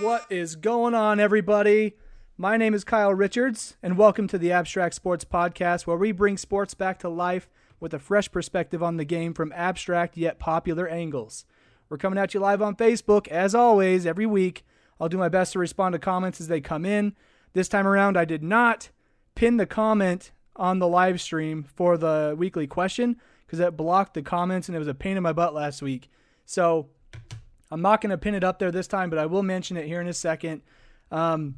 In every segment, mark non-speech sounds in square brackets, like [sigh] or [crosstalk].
What is going on, everybody? My name is Kyle Richards, and welcome to the Abstract Sports Podcast, where we bring sports back to life with a fresh perspective on the game from abstract yet popular angles. We're coming at you live on Facebook, as always, every week. I'll do my best to respond to comments as they come in. This time around, I did not pin the comment on the live stream for the weekly question because it blocked the comments and it was a pain in my butt last week. So I'm not going to pin it up there this time, but I will mention it here in a second. Um,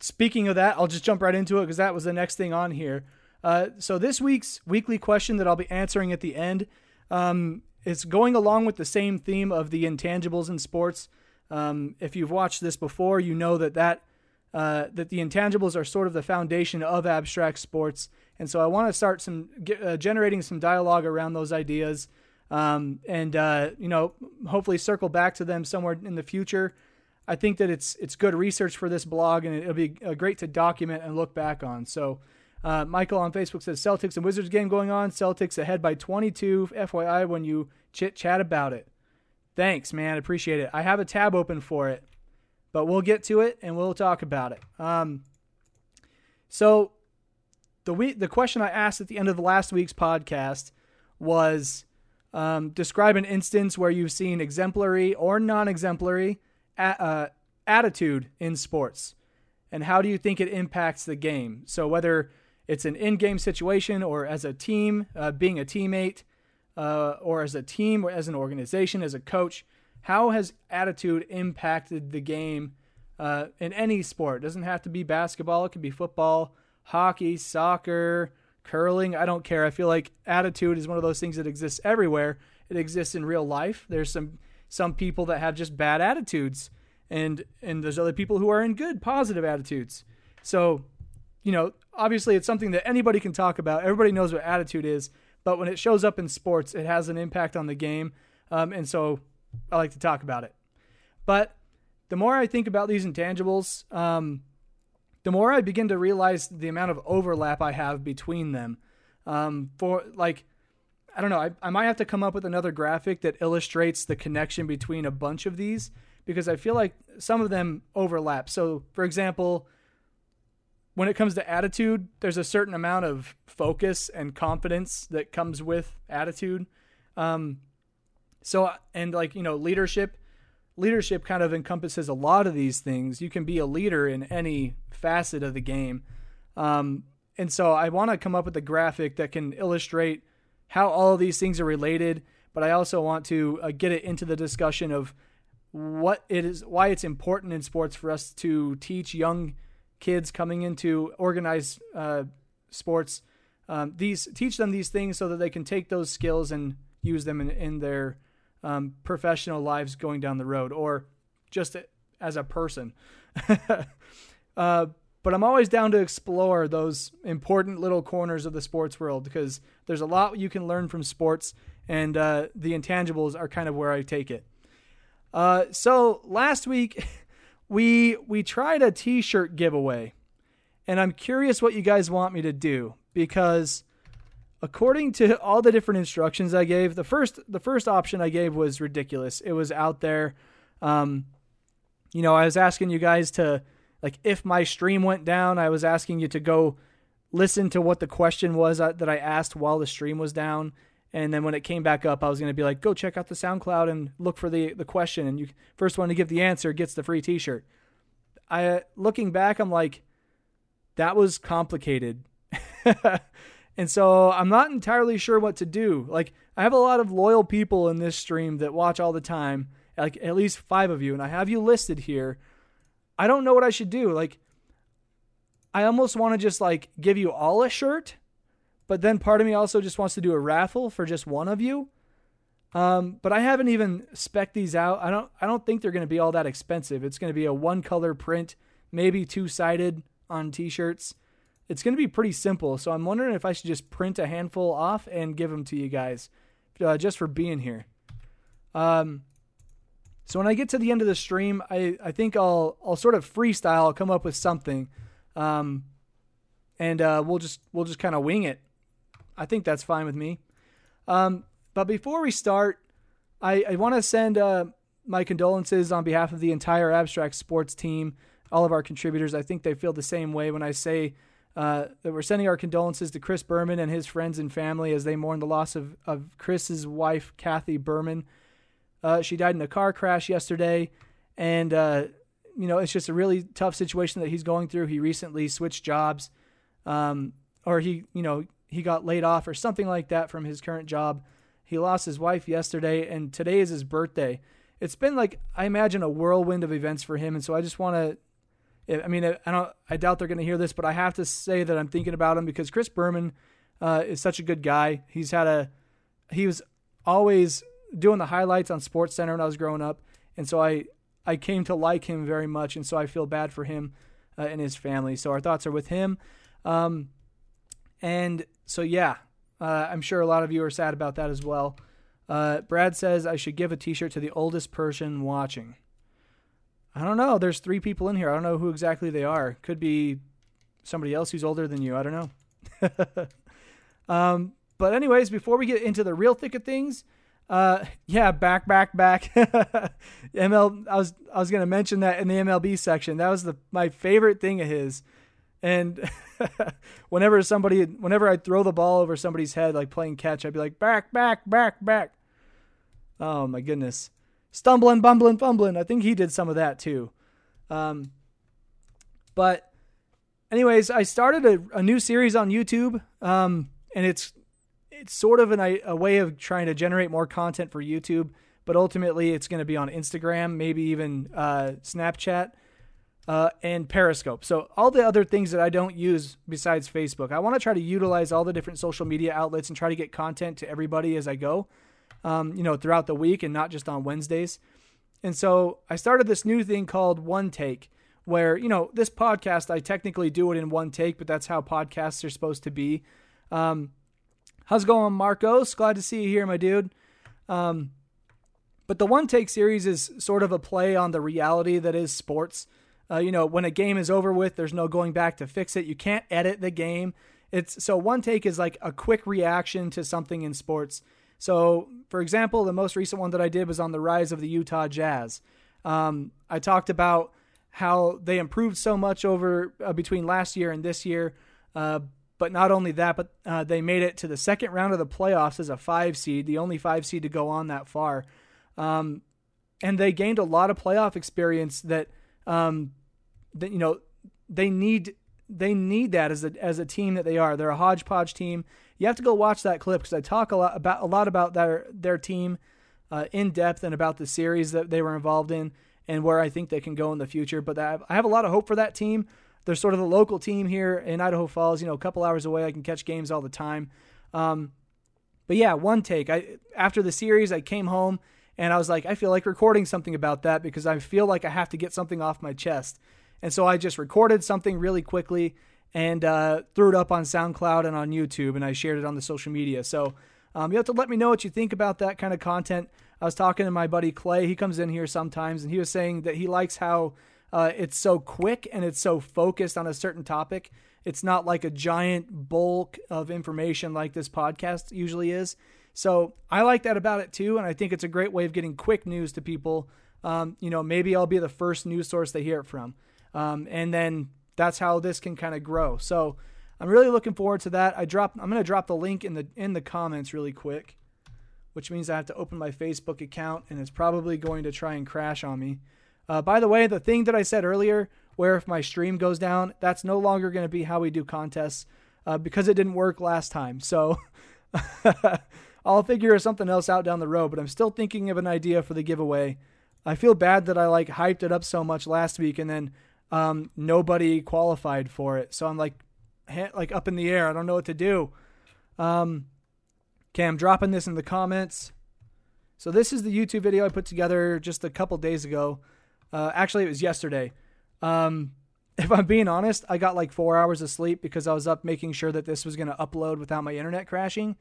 speaking of that, I'll just jump right into it because that was the next thing on here. Uh, so this week's weekly question that I'll be answering at the end um, is going along with the same theme of the intangibles in sports. Um, if you've watched this before, you know that that uh, that the intangibles are sort of the foundation of abstract sports, and so I want to start some uh, generating some dialogue around those ideas, um, and uh, you know hopefully circle back to them somewhere in the future. I think that it's it's good research for this blog, and it'll be uh, great to document and look back on. So. Uh, Michael on Facebook says Celtics and Wizards game going on. Celtics ahead by 22. FYI, when you chit chat about it. Thanks, man. Appreciate it. I have a tab open for it but we'll get to it and we'll talk about it. Um, so the week, the question I asked at the end of the last week's podcast was um, describe an instance where you've seen exemplary or non-exemplary a- uh, attitude in sports, and how do you think it impacts the game? So whether it's an in-game situation or as a team, uh, being a teammate, uh, or as a team or as an organization, as a coach how has attitude impacted the game uh, in any sport? It doesn't have to be basketball, it could be football, hockey, soccer, curling. I don't care. I feel like attitude is one of those things that exists everywhere. It exists in real life. There's some some people that have just bad attitudes and and there's other people who are in good positive attitudes. So, you know, obviously it's something that anybody can talk about. Everybody knows what attitude is, but when it shows up in sports, it has an impact on the game. Um, and so I like to talk about it. But the more I think about these intangibles, um, the more I begin to realize the amount of overlap I have between them. Um, for like, I don't know, I, I might have to come up with another graphic that illustrates the connection between a bunch of these because I feel like some of them overlap. So, for example, when it comes to attitude, there's a certain amount of focus and confidence that comes with attitude. Um, so, and like, you know, leadership, leadership kind of encompasses a lot of these things. You can be a leader in any facet of the game. Um, and so I want to come up with a graphic that can illustrate how all of these things are related, but I also want to uh, get it into the discussion of what it is, why it's important in sports for us to teach young kids coming into organized uh, sports um, these teach them these things so that they can take those skills and use them in, in their um, professional lives going down the road or just as a person. [laughs] uh, but I'm always down to explore those important little corners of the sports world because there's a lot you can learn from sports, and uh, the intangibles are kind of where I take it. Uh, so last week [laughs] we we tried a T-shirt giveaway, and I'm curious what you guys want me to do because according to all the different instructions I gave, the first the first option I gave was ridiculous. It was out there. Um, you know, I was asking you guys to like if my stream went down, I was asking you to go listen to what the question was that I asked while the stream was down. And then when it came back up, I was going to be like, go check out the SoundCloud and look for the, the question. And you first one to give the answer gets the free t-shirt. I, looking back, I'm like, that was complicated. [laughs] And so I'm not entirely sure what to do. Like I have a lot of loyal people in this stream that watch all the time, like at least 5 of you and I have you listed here. I don't know what I should do. Like I almost want to just like give you all a shirt, but then part of me also just wants to do a raffle for just one of you. Um, but I haven't even spec these out. I don't I don't think they're going to be all that expensive. It's going to be a one color print, maybe two sided on t-shirts it's going to be pretty simple. So I'm wondering if I should just print a handful off and give them to you guys uh, just for being here. Um, so when I get to the end of the stream, I, I think I'll I'll sort of freestyle, I'll come up with something, um, and uh, we'll just we'll just kind of wing it. I think that's fine with me. Um, but before we start, I, I want to send uh, my condolences on behalf of the entire Abstract Sports team, all of our contributors. I think they feel the same way when I say uh, that we're sending our condolences to Chris Berman and his friends and family as they mourn the loss of, of Chris's wife, Kathy Berman. Uh, she died in a car crash yesterday, and uh, you know it's just a really tough situation that he's going through. He recently switched jobs, um, or he you know he got laid off or something like that from his current job. He lost his wife yesterday, and today is his birthday. It's been like I imagine a whirlwind of events for him, and so I just want to I mean, I don't. I doubt they're going to hear this, but I have to say that I'm thinking about him because Chris Berman uh, is such a good guy. He's had a. He was always doing the highlights on Sports Center when I was growing up, and so I I came to like him very much, and so I feel bad for him uh, and his family. So our thoughts are with him, um, and so yeah, uh, I'm sure a lot of you are sad about that as well. Uh, Brad says I should give a T-shirt to the oldest person watching. I don't know. There's three people in here. I don't know who exactly they are. Could be somebody else who's older than you. I don't know. [laughs] um, but anyways, before we get into the real thick of things, uh, yeah, back, back, back. [laughs] ML. I was I was gonna mention that in the MLB section. That was the my favorite thing of his. And [laughs] whenever somebody, whenever I throw the ball over somebody's head, like playing catch, I'd be like, back, back, back, back. Oh my goodness stumbling, bumbling, fumbling. I think he did some of that too. Um, but, anyways, I started a, a new series on YouTube, um, and it's it's sort of an, a way of trying to generate more content for YouTube, but ultimately it's going to be on Instagram, maybe even uh, Snapchat. Uh, and Periscope. So all the other things that I don't use besides Facebook, I want to try to utilize all the different social media outlets and try to get content to everybody as I go um, you know, throughout the week and not just on Wednesdays. And so I started this new thing called One Take, where, you know, this podcast, I technically do it in one take, but that's how podcasts are supposed to be. Um, how's it going, Marcos? Glad to see you here, my dude. Um, but the One Take series is sort of a play on the reality that is sports. Uh, you know, when a game is over with, there's no going back to fix it. You can't edit the game. It's so one take is like a quick reaction to something in sports. So, for example, the most recent one that I did was on the rise of the Utah Jazz. Um, I talked about how they improved so much over uh, between last year and this year. Uh, but not only that, but uh, they made it to the second round of the playoffs as a five seed, the only five seed to go on that far. Um, and they gained a lot of playoff experience that, um, that you know, they need they need that as a as a team that they are. They're a hodgepodge team. You have to go watch that clip because I talk a lot about a lot about their their team uh, in depth and about the series that they were involved in and where I think they can go in the future. But I have a lot of hope for that team. They're sort of the local team here in Idaho Falls. You know, a couple hours away. I can catch games all the time. Um, but yeah, one take. I after the series, I came home and I was like, I feel like recording something about that because I feel like I have to get something off my chest. And so I just recorded something really quickly and uh, threw it up on SoundCloud and on YouTube, and I shared it on the social media. So um, you have to let me know what you think about that kind of content. I was talking to my buddy Clay. He comes in here sometimes, and he was saying that he likes how uh, it's so quick and it's so focused on a certain topic. It's not like a giant bulk of information like this podcast usually is. So I like that about it too, and I think it's a great way of getting quick news to people. Um, you know, maybe I'll be the first news source they hear it from. Um, and then that's how this can kind of grow. So I'm really looking forward to that. I drop I'm to drop the link in the in the comments really quick, which means I have to open my Facebook account and it's probably going to try and crash on me. Uh, by the way, the thing that I said earlier, where if my stream goes down, that's no longer going to be how we do contests uh, because it didn't work last time. So [laughs] I'll figure something else out down the road, but I'm still thinking of an idea for the giveaway. I feel bad that I like hyped it up so much last week and then um, nobody qualified for it. So I'm like, like up in the air. I don't know what to do. Um, okay, I'm dropping this in the comments. So this is the YouTube video I put together just a couple days ago. Uh, actually, it was yesterday. Um, [laughs] if I'm being honest, I got like four hours of sleep because I was up making sure that this was going to upload without my internet crashing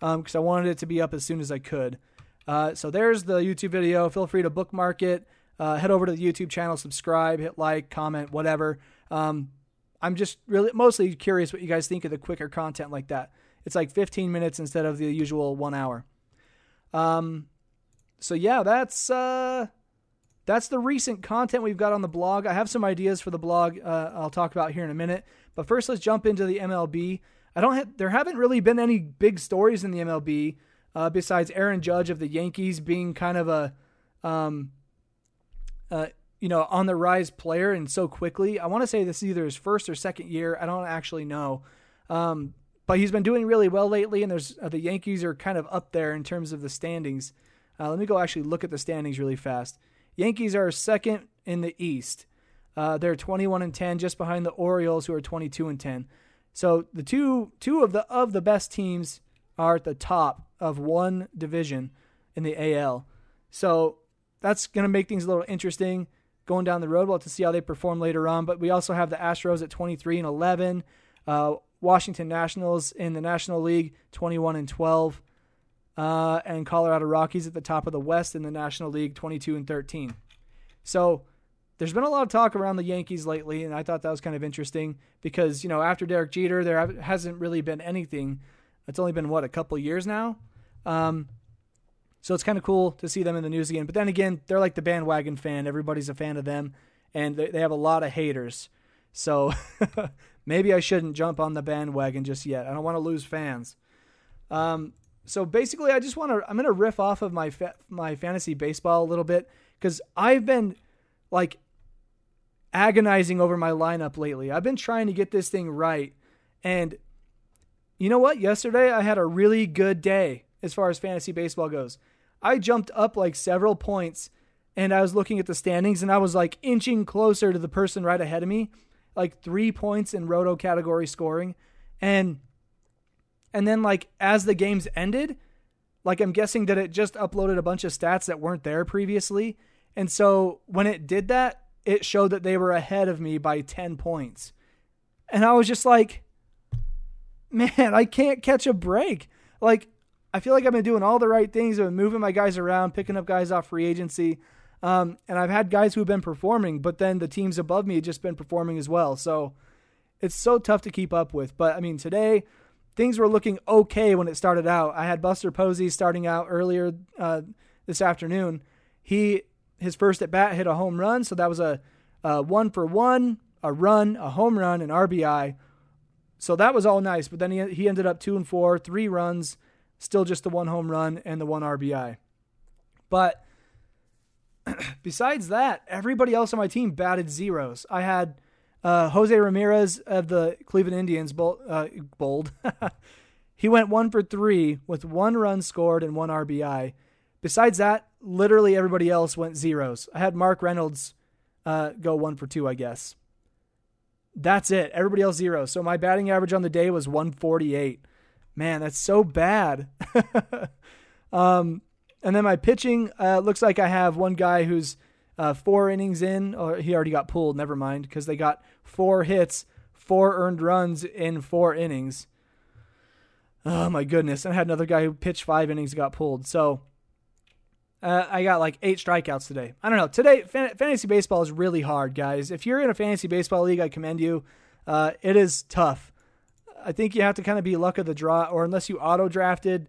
because um, I wanted it to be up as soon as I could. Uh, so there's the YouTube video. Feel free to bookmark it uh, head over to the YouTube channel, subscribe, hit like, comment, whatever. Um, I'm just really mostly curious what you guys think of the quicker content like that. It's like 15 minutes instead of the usual one hour. Um, so yeah, that's uh, that's the recent content we've got on the blog. I have some ideas for the blog uh, I'll talk about here in a minute. But first, let's jump into the MLB. I don't have, there haven't really been any big stories in the MLB uh, besides Aaron Judge of the Yankees being kind of a, um, uh, you know, on the rise player and so quickly. I want to say this is either his first or second year. I don't actually know. Um, but he's been doing really well lately, and there's uh, the Yankees are kind of up there in terms of the standings. Uh, let me go actually look at the standings really fast. Yankees are second in the East. Uh, they're 21 and 10, just behind the Orioles, who are 22 and 10. So the two two of the of the best teams are at the top of one division in the AL. So that's going to make things a little interesting going down the road. We'll have to see how they perform later on. But we also have the Astros at 23 and 11, uh, Washington Nationals in the National League 21 and 12, uh, and Colorado Rockies at the top of the West in the National League 22 and 13. So there's been a lot of talk around the Yankees lately, and I thought that was kind of interesting because you know after Derek Jeter, there hasn't really been anything. It's only been what a couple years now. Um, so it's kind of cool to see them in the news again. But then again, they're like the bandwagon fan. Everybody's a fan of them, and they, have a lot of haters. So [laughs] maybe I shouldn't jump on the bandwagon just yet. I don't want to lose fans. Um, so basically, I just want to. I'm going to riff off of my fa- my fantasy baseball a little bit because I've been like agonizing over my lineup lately. I've been trying to get this thing right, and you know what? Yesterday I had a really good day as far as fantasy baseball goes. I jumped up like several points and I was looking at the standings and I was like inching closer to the person right ahead of me, like 3 points in roto category scoring. And and then like as the games ended, like I'm guessing that it just uploaded a bunch of stats that weren't there previously. And so when it did that, it showed that they were ahead of me by 10 points. And I was just like, man, I can't catch a break. Like I feel like I've been doing all the right things. I've been moving my guys around, picking up guys off free agency. Um, and I've had guys who've been performing, but then the teams above me have just been performing as well. So it's so tough to keep up with. But I mean, today things were looking okay when it started out. I had Buster Posey starting out earlier uh, this afternoon. He his first at bat hit a home run, so that was a, a one for one, a run, a home run, an RBI. So that was all nice. But then he he ended up two and four, three runs Still just the one home run and the one RBI. But [clears throat] besides that, everybody else on my team batted zeros. I had uh, Jose Ramirez of the Cleveland Indians, bold. Uh, bold. [laughs] he went one for three with one run scored and one RBI. Besides that, literally everybody else went zeros. I had Mark Reynolds uh, go one for two, I guess. That's it. Everybody else zero. So my batting average on the day was 148. Man, that's so bad. [laughs] um, and then my pitching uh, looks like I have one guy who's uh, four innings in, or he already got pulled. Never mind, because they got four hits, four earned runs in four innings. Oh my goodness! And I had another guy who pitched five innings got pulled. So uh, I got like eight strikeouts today. I don't know. Today, fan- fantasy baseball is really hard, guys. If you're in a fantasy baseball league, I commend you. Uh, it is tough. I think you have to kind of be luck of the draw, or unless you auto drafted,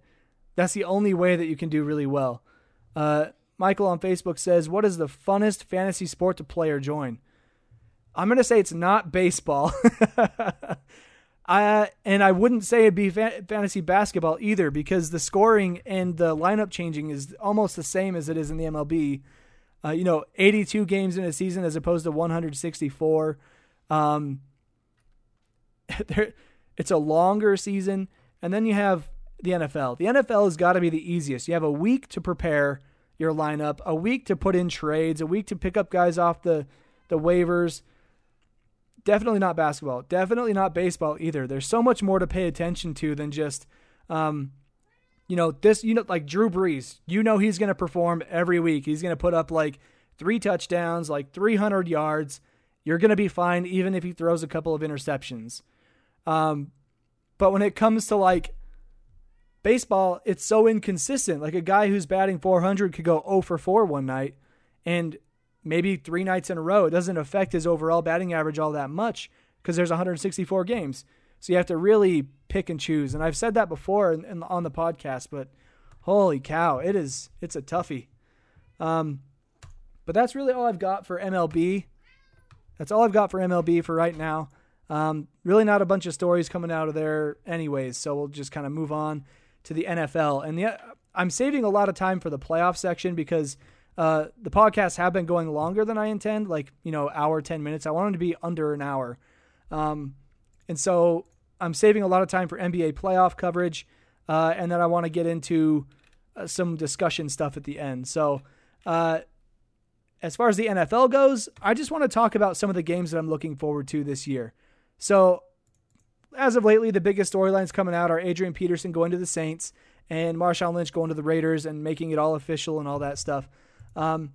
that's the only way that you can do really well. Uh, Michael on Facebook says, "What is the funnest fantasy sport to play or join?" I'm gonna say it's not baseball. [laughs] I and I wouldn't say it'd be fa- fantasy basketball either because the scoring and the lineup changing is almost the same as it is in the MLB. Uh, you know, 82 games in a season as opposed to 164. Um, [laughs] there, it's a longer season. And then you have the NFL. The NFL has got to be the easiest. You have a week to prepare your lineup, a week to put in trades, a week to pick up guys off the, the waivers. Definitely not basketball. Definitely not baseball either. There's so much more to pay attention to than just, um, you know, this, you know, like Drew Brees. You know, he's going to perform every week. He's going to put up like three touchdowns, like 300 yards. You're going to be fine even if he throws a couple of interceptions. Um, but when it comes to like baseball, it's so inconsistent. Like a guy who's batting 400 could go 0 for 4 one night, and maybe three nights in a row. It doesn't affect his overall batting average all that much because there's 164 games. So you have to really pick and choose. And I've said that before in, in, on the podcast, but holy cow, it is it's a toughie. Um, But that's really all I've got for MLB. That's all I've got for MLB for right now. Um, really, not a bunch of stories coming out of there, anyways. So we'll just kind of move on to the NFL. And I'm saving a lot of time for the playoff section because uh, the podcasts have been going longer than I intend, like you know, hour ten minutes. I want them to be under an hour, um, and so I'm saving a lot of time for NBA playoff coverage, uh, and then I want to get into uh, some discussion stuff at the end. So, uh, as far as the NFL goes, I just want to talk about some of the games that I'm looking forward to this year. So, as of lately, the biggest storylines coming out are Adrian Peterson going to the Saints and Marshawn Lynch going to the Raiders and making it all official and all that stuff. Um,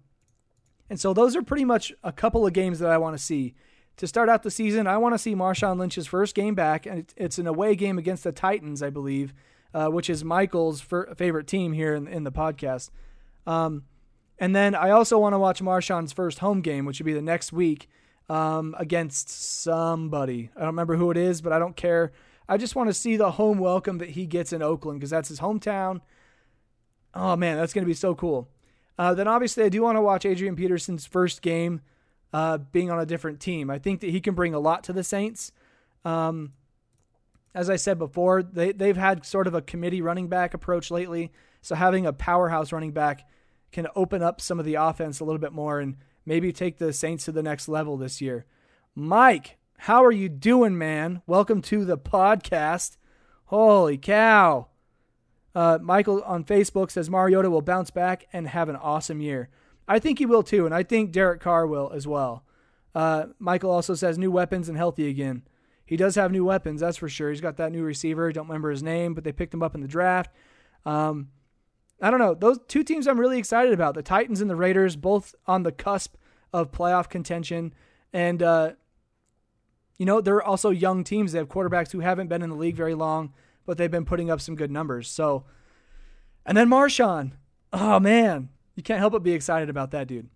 and so those are pretty much a couple of games that I want to see. To start out the season, I want to see Marshawn Lynch's first game back, and it's an away game against the Titans, I believe, uh, which is Michael's favorite team here in, in the podcast. Um, and then I also want to watch Marshawn's first home game, which would be the next week um, against somebody. I don't remember who it is, but I don't care. I just want to see the home welcome that he gets in Oakland because that's his hometown. Oh man, that's going to be so cool. Uh, then obviously I do want to watch Adrian Peterson's first game uh, being on a different team. I think that he can bring a lot to the Saints. Um, as I said before, they they've had sort of a committee running back approach lately. So having a powerhouse running back can open up some of the offense a little bit more and maybe take the Saints to the next level this year. Mike, how are you doing, man? Welcome to the podcast. Holy cow. Uh, Michael on Facebook says Mariota will bounce back and have an awesome year. I think he will too, and I think Derek Carr will as well. Uh, Michael also says new weapons and healthy again. He does have new weapons, that's for sure. He's got that new receiver. Don't remember his name, but they picked him up in the draft. Um, I don't know. Those two teams I'm really excited about the Titans and the Raiders, both on the cusp of playoff contention. And, uh, you know, they're also young teams. They have quarterbacks who haven't been in the league very long but they've been putting up some good numbers. So, and then Marshawn. Oh man, you can't help but be excited about that dude.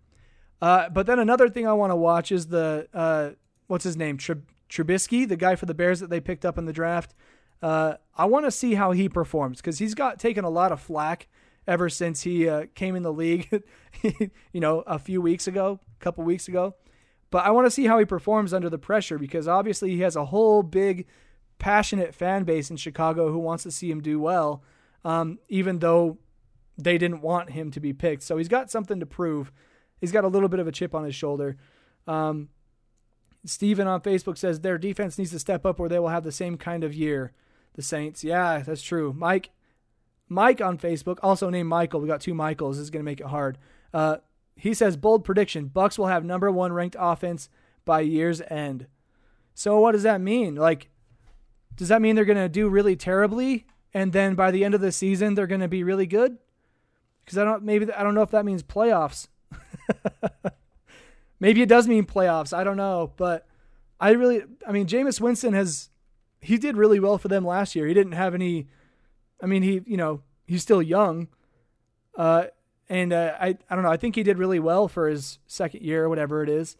Uh, but then another thing I want to watch is the uh, what's his name Trubisky, the guy for the Bears that they picked up in the draft. Uh, I want to see how he performs because he's got taken a lot of flack ever since he uh, came in the league. [laughs] you know, a few weeks ago, a couple weeks ago. But I want to see how he performs under the pressure because obviously he has a whole big passionate fan base in Chicago who wants to see him do well, um, even though they didn't want him to be picked. So he's got something to prove. He's got a little bit of a chip on his shoulder. Um, Steven on Facebook says their defense needs to step up or they will have the same kind of year. The Saints. Yeah, that's true. Mike Mike on Facebook, also named Michael. We got two Michaels. This is going to make it hard. Uh, he says bold prediction: Bucks will have number one ranked offense by year's end. So what does that mean? Like does that mean they're going to do really terribly and then by the end of the season they're going to be really good? Because I don't maybe I don't know if that means playoffs. [laughs] maybe it does mean playoffs. I don't know, but I really I mean Jameis Winston has he did really well for them last year. He didn't have any I mean he, you know, he's still young. Uh and uh, I I don't know. I think he did really well for his second year or whatever it is.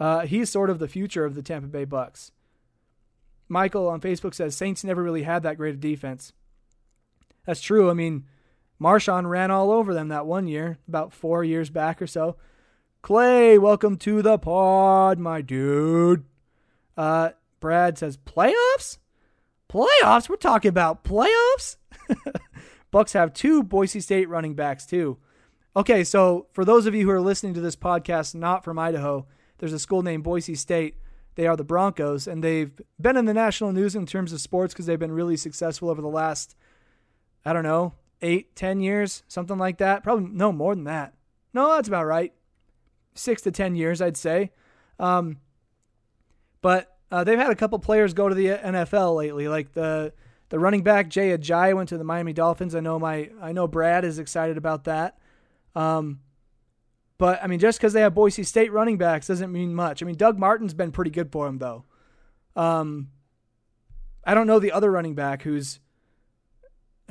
Uh, he's sort of the future of the Tampa Bay Bucks. Michael on Facebook says Saints never really had that great of defense. That's true. I mean, Marshawn ran all over them that one year, about four years back or so. Clay, welcome to the pod, my dude. Uh, Brad says playoffs. Playoffs? We're talking about playoffs. [laughs] Bucks have two Boise State running backs too. Okay, so for those of you who are listening to this podcast not from Idaho, there's a school named Boise State they are the Broncos, and they've been in the national news in terms of sports because they've been really successful over the last, I don't know, eight, ten years, something like that. Probably no more than that. No, that's about right. Six to ten years, I'd say. Um, but uh, they've had a couple players go to the NFL lately, like the the running back Jay Ajayi went to the Miami Dolphins. I know my I know Brad is excited about that. Um, but I mean, just because they have Boise State running backs doesn't mean much. I mean, Doug Martin's been pretty good for him though. Um, I don't know the other running back who's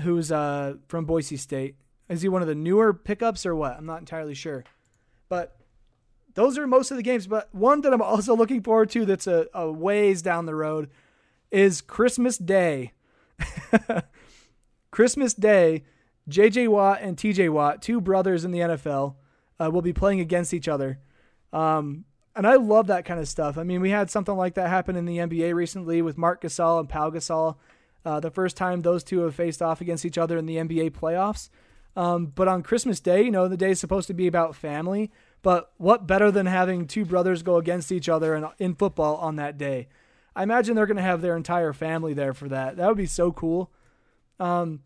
who's uh, from Boise State. Is he one of the newer pickups or what? I'm not entirely sure. But those are most of the games. But one that I'm also looking forward to that's a, a ways down the road is Christmas Day. [laughs] Christmas Day, JJ Watt and TJ Watt, two brothers in the NFL, uh, will be playing against each other. Um, and I love that kind of stuff. I mean, we had something like that happen in the NBA recently with Marc Gasol and Pau Gasol. Uh, the first time those two have faced off against each other in the NBA playoffs. Um, but on Christmas Day, you know, the day is supposed to be about family. But what better than having two brothers go against each other in, in football on that day? I imagine they're going to have their entire family there for that. That would be so cool. Um,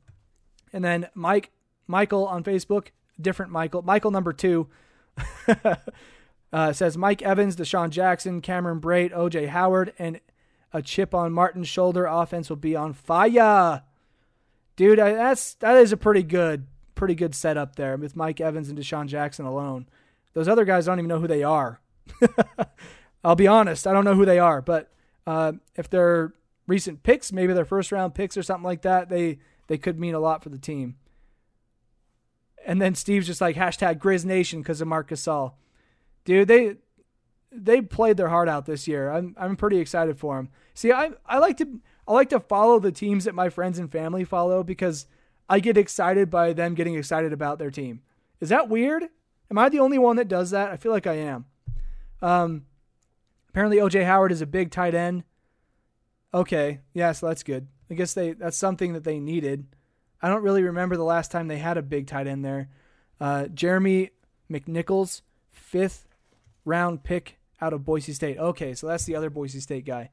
and then Mike, Michael on Facebook, different Michael, Michael number two, [laughs] uh, says Mike Evans, DeSean Jackson, Cameron Brate, OJ Howard, and a chip on Martin's shoulder. Offense will be on fire, dude. That's that is a pretty good, pretty good setup there with Mike Evans and DeSean Jackson alone. Those other guys don't even know who they are. [laughs] I'll be honest, I don't know who they are, but uh, if they're recent picks, maybe they're first round picks or something like that, they they could mean a lot for the team. And then Steve's just like hashtag Grizz Nation because of Marcus Gasol. Dude, they they played their heart out this year. I'm I'm pretty excited for them. See, I I like to I like to follow the teams that my friends and family follow because I get excited by them getting excited about their team. Is that weird? Am I the only one that does that? I feel like I am. Um, apparently OJ Howard is a big tight end. Okay, yeah, so that's good. I guess they that's something that they needed. I don't really remember the last time they had a big tight end there. Uh, Jeremy McNichols, fifth round pick out of Boise State. Okay, so that's the other Boise State guy.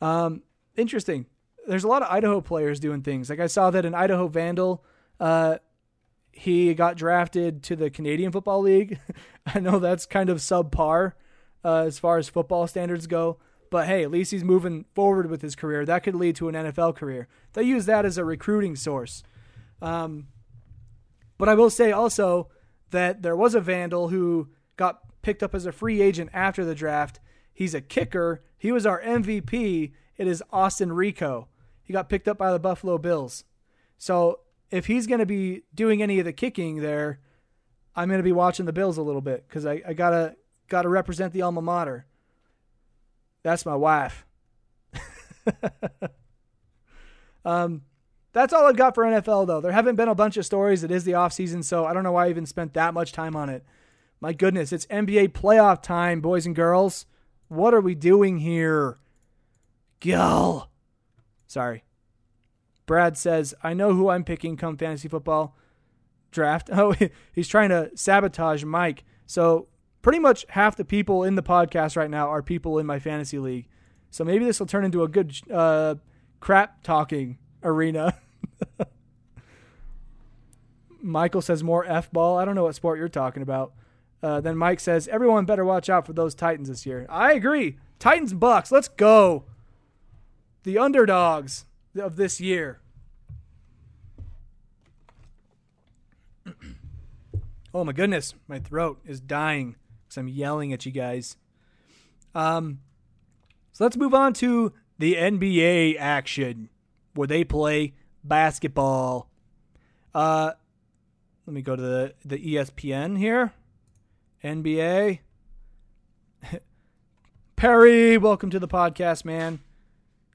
Um, interesting. There's a lot of Idaho players doing things. Like I saw that an Idaho Vandal, uh, he got drafted to the Canadian Football League. [laughs] I know that's kind of subpar uh, as far as football standards go, but hey, at least he's moving forward with his career. That could lead to an NFL career. They use that as a recruiting source. Um, but I will say also that there was a Vandal who got picked up as a free agent after the draft. He's a kicker. He was our MVP. It is Austin Rehkow. He got picked up by the Buffalo Bills. So if he's going to be doing any of the kicking there, I'm going to be watching the Bills a little bit because I, I gotta gotta represent the alma mater. That's my wife. [laughs] um, that's all I've got for NFL though. There haven't been a bunch of stories. It is the off season, so I don't know why I even spent that much time on it. My goodness, it's NBA playoff time, boys and girls. What are we doing here? Gill. Sorry. Brad says, I know who I'm picking come fantasy football draft. [laughs] Oh, he's trying to sabotage Mike. So pretty much half the people in the podcast right now are people in my fantasy league. So maybe this will turn into a good uh, crap talking arena. [laughs] Michael says more F ball. I don't know what sport you're talking about. Uh, then Mike says, everyone better watch out for those Titans this year. I agree. Titans Bucks, let's go. The underdogs of this year. [clears throat] oh my goodness, my throat is dying because I'm yelling at you guys. Um, so let's move on to the NBA action where they play basketball. Uh, let me go to the the ESPN here. NBA. [laughs] Perry, welcome to the podcast, man.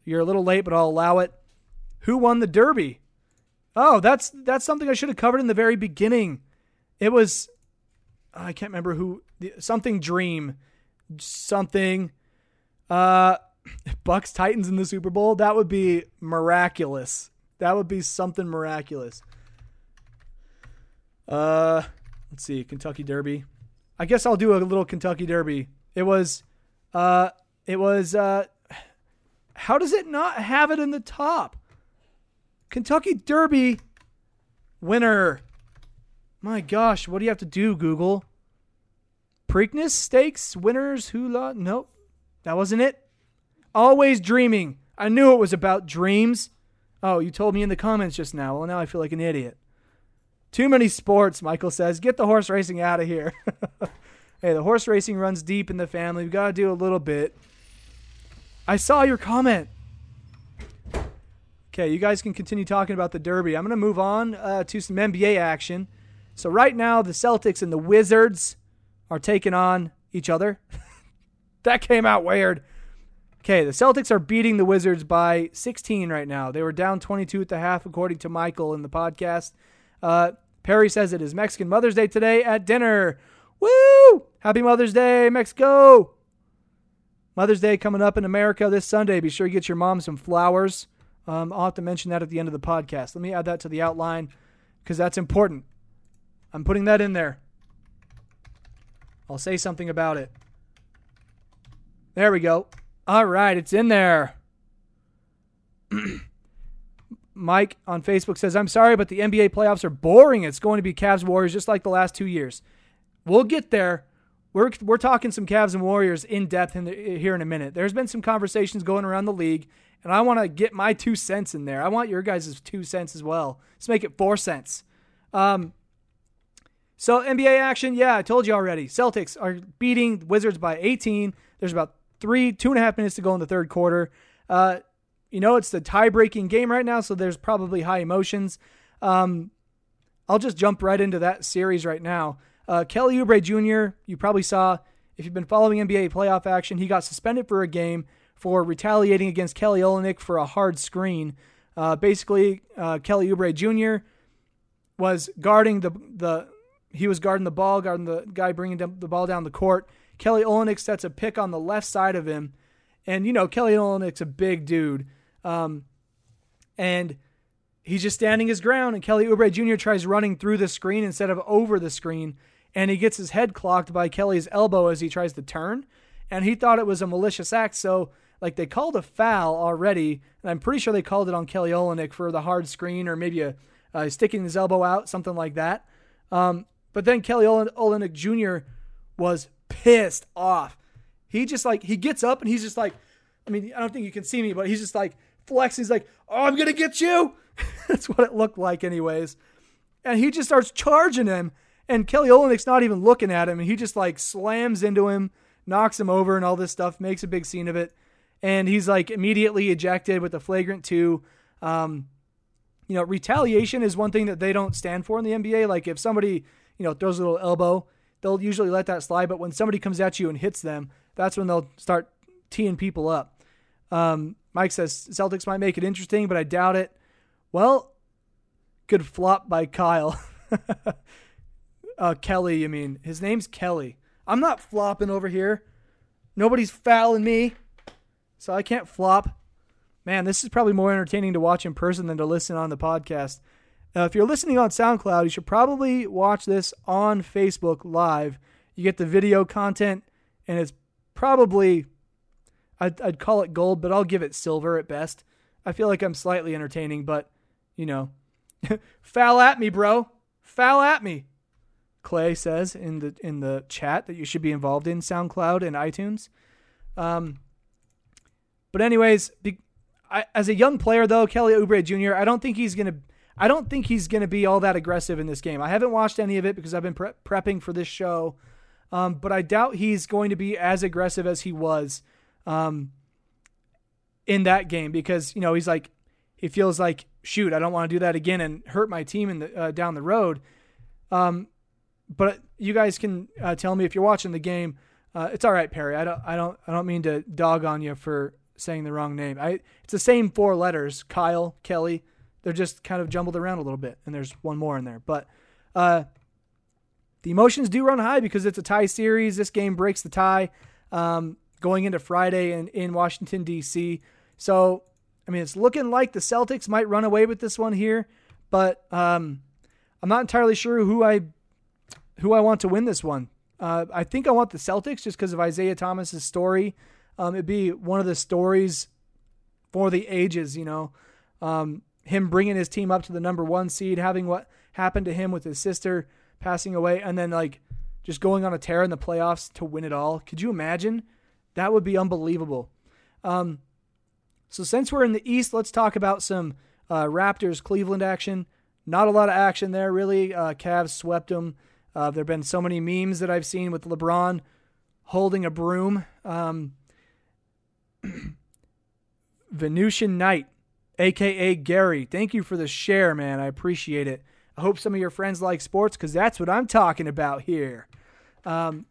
You're a little late, but I'll allow it. Who won the Derby? Oh, that's that's something I should have covered in the very beginning. It was I can't remember who something Dream something uh [laughs] Bucks Titans in the Super Bowl. That would be miraculous. That would be something miraculous. Uh let's see, Kentucky Derby. I guess I'll do a little Kentucky Derby. It was, uh, it was, uh, [sighs] how does it not have it in the top? Kentucky Derby winner. My gosh, what do you have to do, Google? Preakness Stakes winners hula? Nope, that wasn't it. Always dreaming. I knew it was about dreams. Oh, you told me in the comments just now. Well, now I feel like an idiot. Too many sports, Michael says. Get the horse racing out of here. [laughs] hey, the horse racing runs deep in the family. We've got to do a little bit. I saw your comment. Okay, you guys can continue talking about the Derby. I'm going to move on uh, to some NBA action. So, right now, the Celtics and the Wizards are taking on each other. [laughs] that came out weird. Okay, the Celtics are beating the Wizards by 16 right now. They were down 22 at the half, according to Michael in the podcast. Uh, Perry says it is Mexican Mother's Day today at dinner. Woo! Happy Mother's Day, Mexico! Mother's Day coming up in America this Sunday. Be sure you get your mom some flowers. Um, I'll have to mention that at the end of the podcast. Let me add that to the outline because that's important. I'm putting that in there. I'll say something about it. There we go. All right, it's in there. [clears throat] Mike on Facebook says, I'm sorry, but the NBA playoffs are boring. It's going to be Cavs Warriors just like the last two years. We'll get there. We're, we're talking some Cavs and Warriors in depth in the, here in a minute. There's been some conversations going around the league, and I want to get my two cents in there. I want your guys' two cents as well. Let's make it four cents. Um, so NBA action, yeah, I told you already. Celtics are beating Wizards by 18. There's about three, two and a half minutes to go in the third quarter. Uh, you know, it's the tie-breaking game right now, so there's probably high emotions. Um, I'll just jump right into that series right now. Uh, Kelly Oubre Jr., you probably saw if you've been following NBA playoff action, he got suspended for a game for retaliating against Kelly Olynyk for a hard screen. Uh, basically, uh, Kelly Oubre Jr. was guarding the the he was guarding the ball, guarding the guy bringing the ball down the court. Kelly Olynyk sets a pick on the left side of him, and you know Kelly Olynyk's a big dude, um, and he's just standing his ground. And Kelly Oubre Jr. tries running through the screen instead of over the screen, and he gets his head clocked by Kelly's elbow as he tries to turn. And he thought it was a malicious act, so like they called a foul already, and I'm pretty sure they called it on Kelly Olynyk for the hard screen or maybe a uh, sticking his elbow out, something like that. Um, but then Kelly Olynyk Jr. was pissed off. He just like he gets up and he's just like, I mean, I don't think you can see me, but he's just like flexing. He's like, "Oh, I'm gonna get you." [laughs] That's what it looked like, anyways. And he just starts charging him, and Kelly Olynyk's not even looking at him, and he just like slams into him, knocks him over, and all this stuff, makes a big scene of it, and he's like immediately ejected with a flagrant two. Um, you know, retaliation is one thing that they don't stand for in the NBA. Like if somebody, you know, throws a little elbow, they'll usually let that slide. But when somebody comes at you and hits them, that's when they'll start teeing people up. Um, Mike says Celtics might make it interesting, but I doubt it. Well, good flop by Kyle. [laughs] uh, Kelly, I mean, his name's Kelly. I'm not flopping over here. Nobody's fouling me, so I can't flop. Man, this is probably more entertaining to watch in person than to listen on the podcast. Uh, if you're listening on SoundCloud, you should probably watch this on Facebook Live. You get the video content, and it's probably, I'd, I'd call it gold, but I'll give it silver at best. I feel like I'm slightly entertaining, but, you know, [laughs] foul at me, bro. Foul at me. Clay says in the in the chat that you should be involved in SoundCloud and iTunes. Um, but anyways, be, I, as a young player though, Kelly Oubre Jr. I don't think he's gonna I don't think he's going to be all that aggressive in this game. I haven't watched any of it because I've been pre- prepping for this show, um, but I doubt he's going to be as aggressive as he was um, in that game because you know he's like he feels like shoot I don't want to do that again and hurt my team in the uh, down the road. Um, but you guys can uh, tell me if you're watching the game. Uh, it's all right, Perry. I don't I don't I don't mean to dog on you for saying the wrong name. I it's the same four letters: Kyle, Kelly. They're just kind of jumbled around a little bit, and there's one more in there. But uh, the emotions do run high because it's a tie series. This game breaks the tie um, going into Friday in, in Washington, D.C. So, I mean, it's looking like the Celtics might run away with this one here, but um, I'm not entirely sure who I who I want to win this one. Uh, I think I want the Celtics just because of Isaiah Thomas's story. Um, it'd be one of the stories for the ages, you know. Um, him bringing his team up to the number one seed, having what happened to him with his sister passing away, and then like just going on a tear in the playoffs to win it all. Could you imagine? That would be unbelievable. Um, so since we're in the East, let's talk about some uh, Raptors Cleveland action. Not a lot of action there, really. Uh, Cavs swept them. Uh, there have been so many memes that I've seen with LeBron holding a broom. Um, [clears throat] Venusian Knight aka Gary. Thank you for the share, man. I appreciate it. I hope some of your friends like sports because that's what I'm talking about here. Um,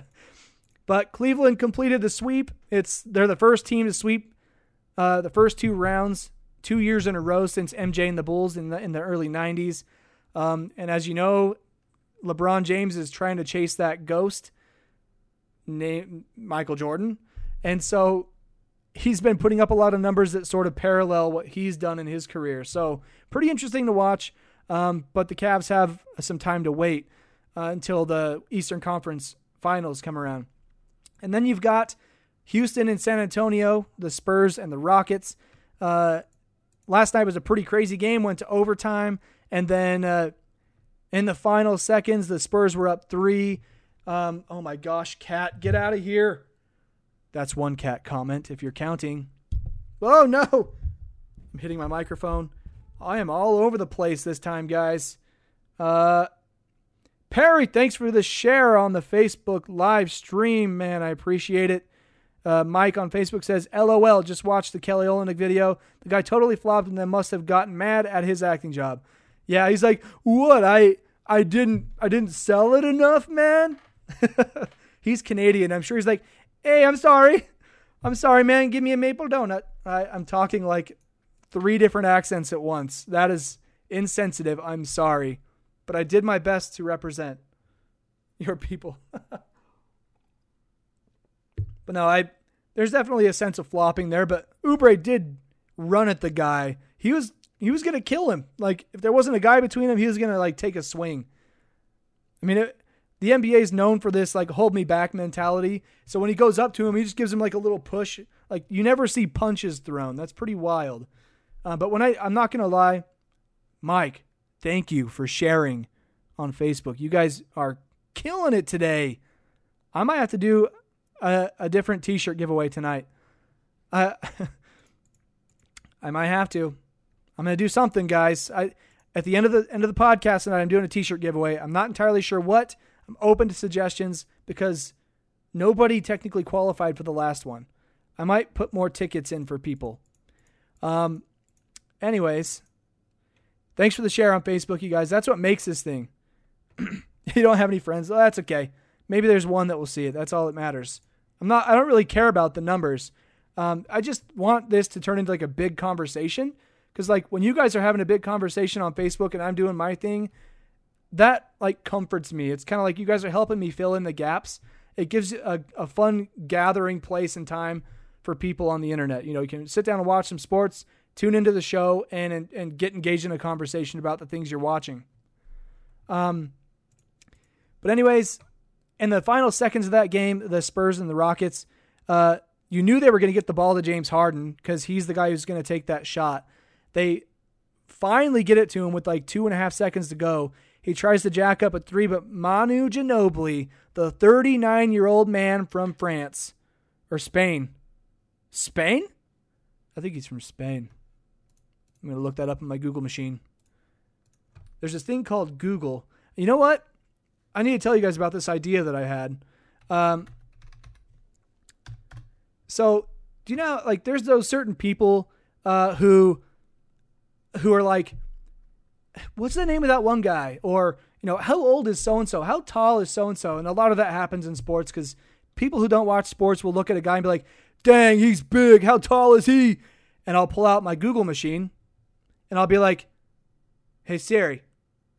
[laughs] but Cleveland completed the sweep. It's they're the first team to sweep uh, the first two rounds two years in a row since MJ and the Bulls in the in the early '90s. Um, and as you know, LeBron James is trying to chase that ghost named Michael Jordan. And so he's been putting up a lot of numbers that sort of parallel what he's done in his career. So pretty interesting to watch. Um, but the Cavs have some time to wait uh, until the Eastern Conference finals come around. And then you've got Houston and San Antonio, the Spurs and the Rockets. Uh, last night was a pretty crazy game, went to overtime. And then uh, in the final seconds, the Spurs were up three. Um, oh my gosh, cat, get out of here. That's one cat comment if you're counting. Oh no! I'm hitting my microphone. I am all over the place this time, guys. Uh, Perry, thanks for the share on the Facebook live stream, man. I appreciate it. Uh, Mike on Facebook says, LOL, just watched the Kelly Olynyk video. The guy totally flopped and then must have gotten mad at his acting job. Yeah, he's like, what? I I didn't I didn't sell it enough, man. [laughs] he's Canadian. I'm sure he's like, hey, I'm sorry. I'm sorry, man. Give me a maple donut. I, I'm talking like three different accents at once. That is insensitive. I'm sorry but I did my best to represent your people. [laughs] but no, I there's definitely a sense of flopping there, but Oubre did run at the guy. He was he was gonna kill him. Like if there wasn't a guy between them, he was gonna like take a swing. I mean, it, the NBA is known for this like hold me back mentality. So when he goes up to him, he just gives him like a little push. Like you never see punches thrown. That's pretty wild. Uh, but when I I'm not gonna lie, Mike, Thank you for sharing on Facebook. You guys are killing it today. I might have to do a, a different T-shirt giveaway tonight. Uh, [laughs] I might have to. I'm gonna do something, guys. I at the end of the end of the podcast tonight, I'm doing a T-shirt giveaway. I'm not entirely sure what. I'm open to suggestions because nobody technically qualified for the last one. I might put more tickets in for people. Um. Anyways, Thanks for the share on Facebook, you guys. That's what makes this thing. [clears throat] you don't have any friends. Oh, that's okay. Maybe there's one that will see it. That's all that matters. I'm not. I don't really care about the numbers. Um, I just want this to turn into like a big conversation. Because like when you guys are having a big conversation on Facebook and I'm doing my thing, that like comforts me. It's kind of like you guys are helping me fill in the gaps. It gives a, a fun gathering place and time for people on the internet. You know, you can sit down and watch some sports tune into the show and, and, and get engaged in a conversation about the things you're watching. Um, but anyways, in the final seconds of that game, the Spurs and the Rockets, uh, you knew they were going to get the ball to James Harden because he's the guy who's going to take that shot. They finally get it to him with like two and a half seconds to go. He tries to jack up a three, but Manu Ginobili, the 39 year old man from France or Spain, Spain? I think he's from Spain. I'm going to look that up in my Google machine. There's this thing called Google. You know what? I need to tell you guys about this idea that I had. Um, so, do you know, like, there's those certain people uh, who who are like, what's the name of that one guy? Or, you know, how old is so and so? How tall is so and so? And a lot of that happens in sports because people who don't watch sports will look at a guy and be like, dang, he's big. How tall is he? And I'll pull out my Google machine and I'll be like, hey, Siri,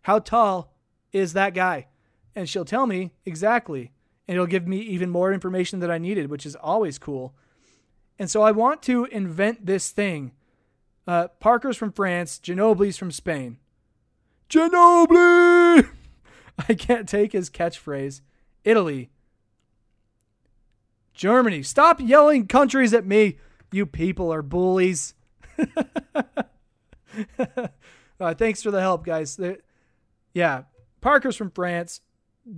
how tall is that guy? And she'll tell me exactly. And it'll give me even more information that I needed, which is always cool. And so I want to invent this thing. Uh, Parker's from France, Ginobili's from Spain. Ginobili! [laughs] I can't take his catchphrase. Italy. Germany. Stop yelling countries at me. You people are bullies. [laughs] uh, thanks for the help, guys. yeah, Parker's from France.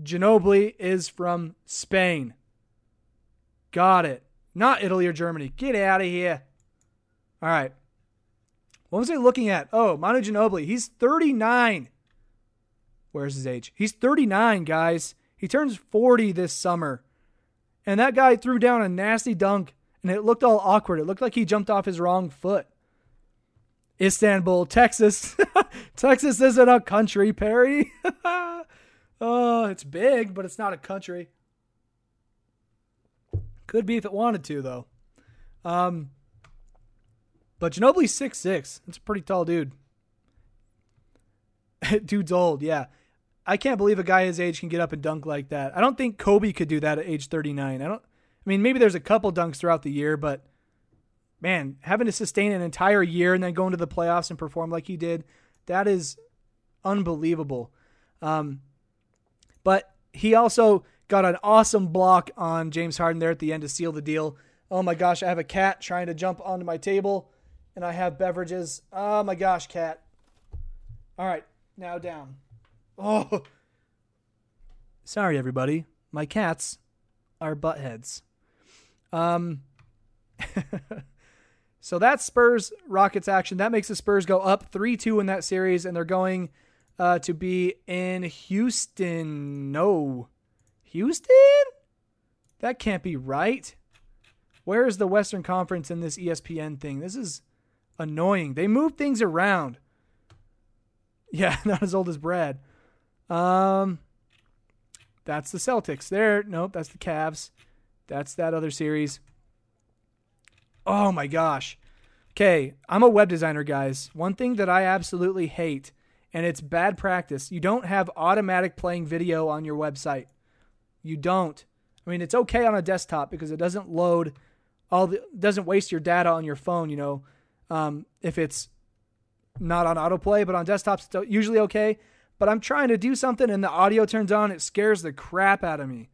Ginobili is from Spain. Got it. Not Italy or Germany. Get out of here. All right. What was I looking at? Oh, Manu Ginobili. He's 39. Where's his age? He's 39, guys. He turns 40 this summer. And that guy threw down a nasty dunk, and it looked all awkward. It looked like he jumped off his wrong foot. Istanbul, Texas. [laughs] Texas isn't a country, Perry. [laughs] oh, it's big, but it's not a country. Could be if it wanted to, though. Um, but Ginobili's six six. That's a pretty tall dude. [laughs] Dude's old, yeah. I can't believe a guy his age can get up and dunk like that. I don't think Kobe could do that at age 39. I don't I mean, maybe there's a couple dunks throughout the year, but man, having to sustain an entire year and then go into the playoffs and perform like he did, that is unbelievable. Um, but he also got an awesome block on James Harden there at the end to seal the deal. Oh my gosh, I have a cat trying to jump onto my table, and I have beverages. Oh my gosh, cat. All right, now down. Oh. Sorry, everybody. My cats are buttheads. Um. [laughs] so that's Spurs Rockets action. That makes the Spurs go up 3 2 in that series, and they're going uh, to be in Houston. No. Houston? That can't be right. Where is the Western Conference in this ESPN thing? This is annoying. They move things around. Yeah, [laughs] not as old as Brad. Um, that's the Celtics. There, nope, that's the Cavs. That's that other series. Oh my gosh. Okay, I'm a web designer, guys. One thing that I absolutely hate, and it's bad practice, you don't have automatic playing video on your website. You don't. I mean, it's okay on a desktop because it doesn't load all the doesn't waste your data on your phone. You know, um, if it's not on autoplay, but on desktops it's usually okay. But I'm trying to do something and the audio turns on, it scares the crap out of me.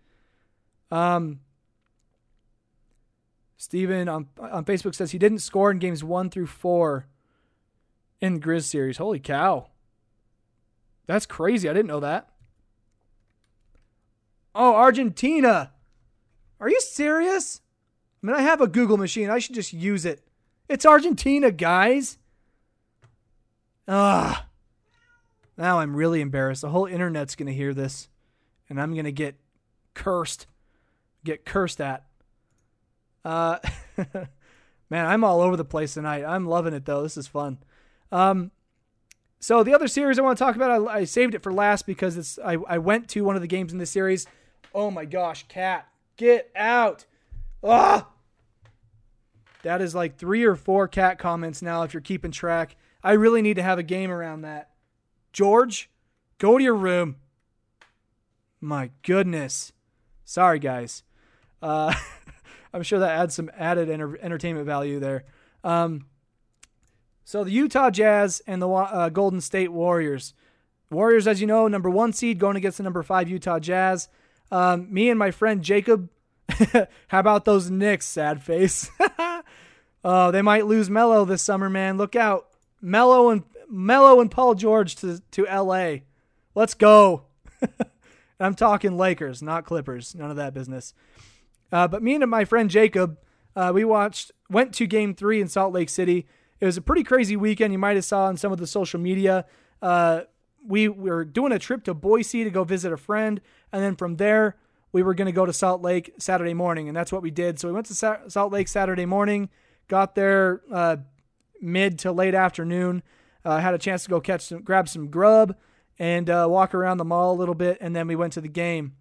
Um, Steven on on Facebook says he didn't score in games one through four in Grizz series. Holy cow. That's crazy. I didn't know that. Oh, Argentina. Are you serious? I mean, I have a Google machine. I should just use it. It's Argentina, guys. Ah. Now I'm really embarrassed. The whole internet's going to hear this, and I'm going to get cursed. Get cursed at. Uh, [laughs] man, I'm all over the place tonight. I'm loving it, though. This is fun. Um, so the other series I want to talk about, I, I saved it for last because it's I, I went to one of the games in this series. Oh my gosh, cat, get out! Ah, that is like three or four cat comments now. If you're keeping track, I really need to have a game around that. George, go to your room. My goodness. Sorry, guys. Uh, [laughs] I'm sure that adds some added enter- entertainment value there. Um, so the Utah Jazz and the uh, Golden State Warriors. Warriors, as you know, number one seed going against the number five Utah Jazz. Um, me and my friend Jacob. [laughs] how about those Knicks? Sad face. [laughs] oh, they might lose Melo this summer, man. Look out, Melo and Melo and Paul George to to L.A. Let's go. [laughs] I'm talking Lakers, not Clippers. None of that business. Uh, but me and my friend Jacob, uh, we watched, went to Game Three in Salt Lake City. It was a pretty crazy weekend. You might have saw on some of the social media. Uh, we were doing a trip to Boise to go visit a friend, and then from there we were going to go to Salt Lake Saturday morning, and that's what we did. So we went to Sa- Salt Lake Saturday morning, got there uh, mid to late afternoon, uh, had a chance to go catch some, grab some grub, and uh, walk around the mall a little bit, and then we went to the game.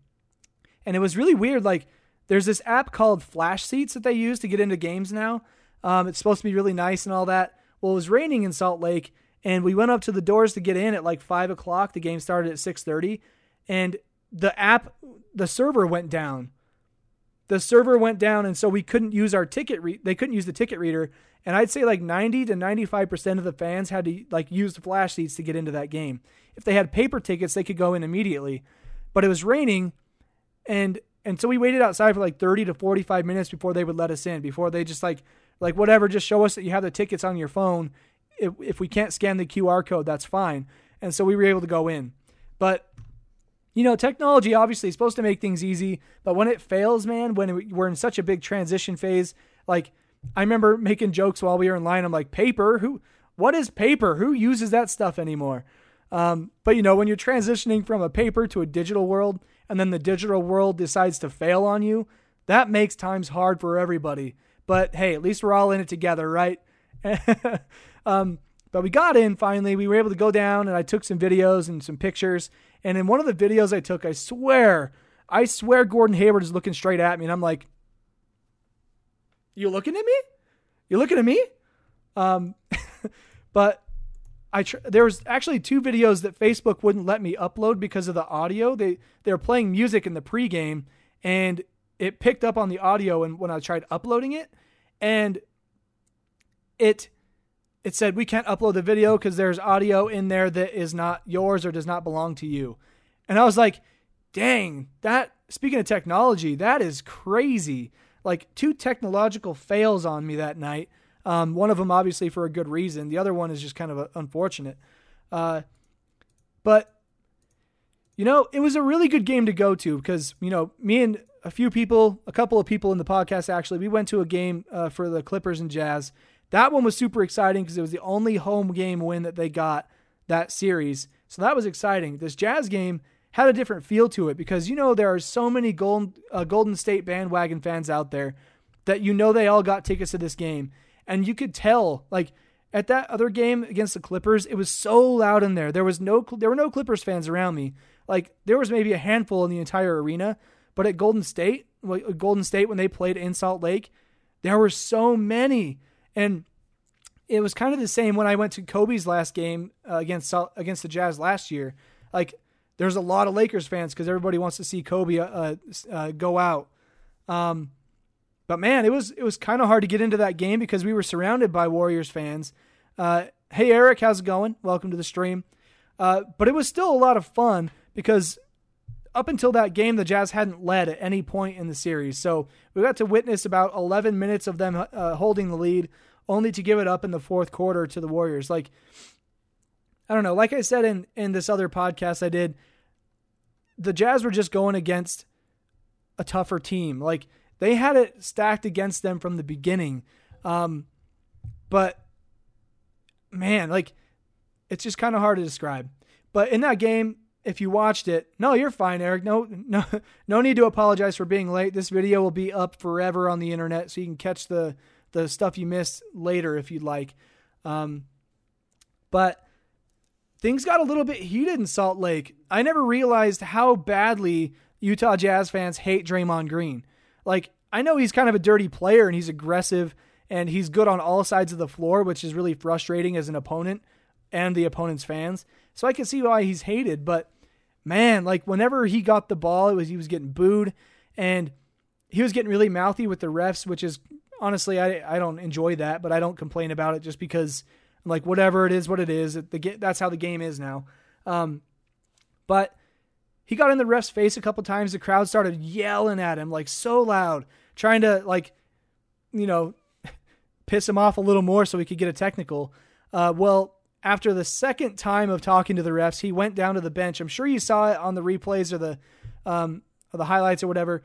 And it was really weird. Like there's this app called Flash Seats that they use to get into games now. Um, it's supposed to be really nice and all that. Well, it was raining in Salt Lake, and we went up to the doors to get in at like five o'clock. The game started at six thirty, and the app, the server went down. The server went down, and so we couldn't use our ticket. Re- they couldn't use the ticket reader, and I'd say like ninety to ninety-five percent of the fans had to like use the flash seats to get into that game. If they had paper tickets, they could go in immediately, but it was raining, and and so we waited outside for like thirty to forty-five minutes before they would let us in. Before they just like like whatever, just show us that you have the tickets on your phone. If, if we can't scan the QR code, that's fine. And so we were able to go in. But you know, technology obviously is supposed to make things easy, but when it fails, man, when we're in such a big transition phase, like I remember making jokes while we were in line. I'm like, paper? Who? What is paper? Who uses that stuff anymore? Um, but you know, when you're transitioning from a paper to a digital world, and then the digital world decides to fail on you, that makes times hard for everybody. But hey, at least we're all in it together, right? [laughs] um, but we got in finally. We were able to go down, and I took some videos and some pictures. And in one of the videos I took, I swear, I swear Gordon Hayward is looking straight at me. And I'm like, You looking at me? You looking at me? Um, [laughs] but I tr- there was actually two videos that Facebook wouldn't let me upload because of the audio. They they were playing music in the pregame, and it picked up on the audio. And when I tried uploading it, and it it said we can't upload the video because there's audio in there that is not yours or does not belong to you. And I was like, dang, that speaking of technology, that is crazy. Like two technological fails on me that night. Um, one of them obviously for a good reason. The other one is just kind of unfortunate. Uh, but you know, it was a really good game to go to because you know me and a few people, a couple of people in the podcast actually, we went to a game uh, for the Clippers and Jazz. That one was super exciting because it was the only home game win that they got that series. So that was exciting. This Jazz game had a different feel to it because you know there are so many Golden uh, Golden State bandwagon fans out there that you know they all got tickets to this game, and you could tell like at that other game against the Clippers, it was so loud in there. There was no there were no Clippers fans around me. Like there was maybe a handful in the entire arena, but at Golden State, Golden State when they played in Salt Lake, there were so many, and it was kind of the same when I went to Kobe's last game uh, against against the Jazz last year. Like there's a lot of Lakers fans because everybody wants to see Kobe uh, uh, uh, go out. Um, but man, it was it was kind of hard to get into that game because we were surrounded by Warriors fans. Uh, hey Eric, how's it going? Welcome to the stream. Uh, but it was still a lot of fun because up until that game, the Jazz hadn't led at any point in the series. So we got to witness about 11 minutes of them uh, holding the lead, only to give it up in the fourth quarter to the Warriors. Like I don't know. Like I said in in this other podcast I did, the Jazz were just going against a tougher team. Like they had it stacked against them from the beginning. Um, but man, like it's just kind of hard to describe. But in that game, if you watched it, no, you're fine, Eric. No, no, [laughs] no need to apologize for being late. This video will be up forever on the internet, so you can catch the the stuff you missed later if you'd like. Um, but things got a little bit heated in Salt Lake. I never realized how badly Utah Jazz fans hate Draymond Green. Like, I know he's kind of a dirty player and he's aggressive and he's good on all sides of the floor, which is really frustrating as an opponent and the opponent's fans. So I can see why he's hated, but man, like whenever he got the ball, it was he was getting booed and he was getting really mouthy with the refs, which is honestly I I don't enjoy that, but I don't complain about it just because like whatever it is, what it is. The that's how the game is now. Um, but he got in the ref's face a couple times. The crowd started yelling at him like so loud, trying to like, you know, [laughs] piss him off a little more so he could get a technical. Uh, well, after the second time of talking to the refs, he went down to the bench. I'm sure you saw it on the replays or the um, or the highlights or whatever.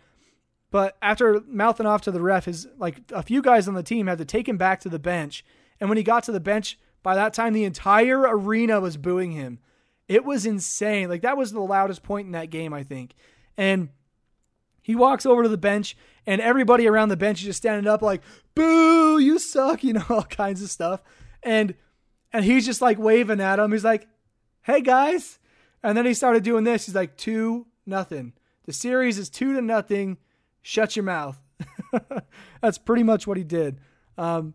But after mouthing off to the ref, his like a few guys on the team had to take him back to the bench. And when he got to the bench, by that time, the entire arena was booing him. It was insane. Like, that was the loudest point in that game, I think. And he walks over to the bench, and everybody around the bench is just standing up, like, boo, you suck, [laughs] you know, all kinds of stuff. And and he's just like waving at him. He's like, hey guys. And then he started doing this. He's like, two, nothing. The series is two to nothing. Shut your mouth. [laughs] That's pretty much what he did. Um,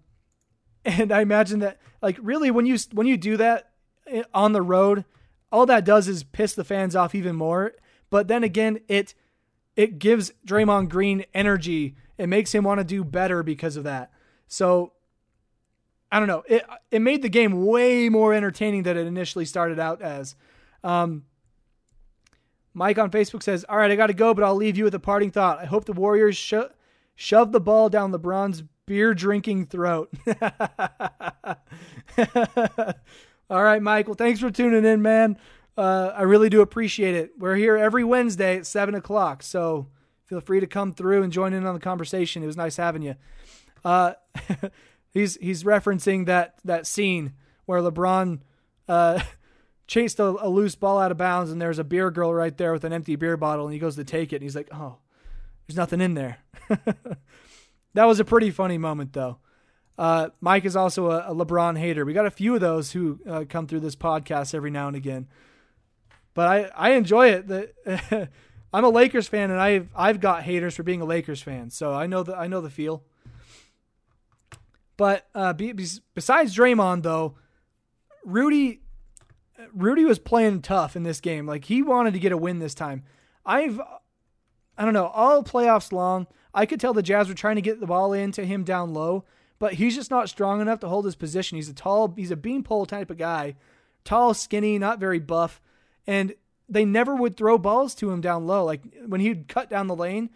and I imagine that like really when you when you do that eh, on the road, all that does is piss the fans off even more. But then again, it it gives Draymond Green energy. It makes him want to do better because of that. So I don't know. It it made the game way more entertaining than it initially started out as. Um, Mike on Facebook says, "All right, I got to go, but I'll leave you with a parting thought. I hope the Warriors sho- shove the ball down LeBron's beer drinking throat. [laughs] All right, Mike. Well, Thanks for tuning in, man. Uh, I really do appreciate it. We're here every Wednesday at seven o'clock, so feel free to come through and join in on the conversation. It was nice having you. Uh, [laughs] he's he's referencing that that scene where LeBron uh, [laughs] chased a, a, loose ball out of bounds, and there's a beer girl right there with an empty beer bottle, and he goes to take it, and he's like, "Oh, there's nothing in there." [laughs] That was a pretty funny moment, though. Uh, Mike is also a, a, LeBron hater. We got a few of those who uh, come through this podcast every now and again. But I, I enjoy it. The, [laughs] I'm a Lakers fan, and I've I've got haters for being a Lakers fan, so I know the I know the feel. But uh, be, besides Draymond, though, Rudy Rudy was playing tough in this game. Like he wanted to get a win this time. I've I don't know, all playoffs long, I could tell the Jazz were trying to get the ball into him down low, but he's just not strong enough to hold his position. He's a tall, he's a beanpole type of guy, tall, skinny, not very buff, and they never would throw balls to him down low. Like when he'd cut down the lane,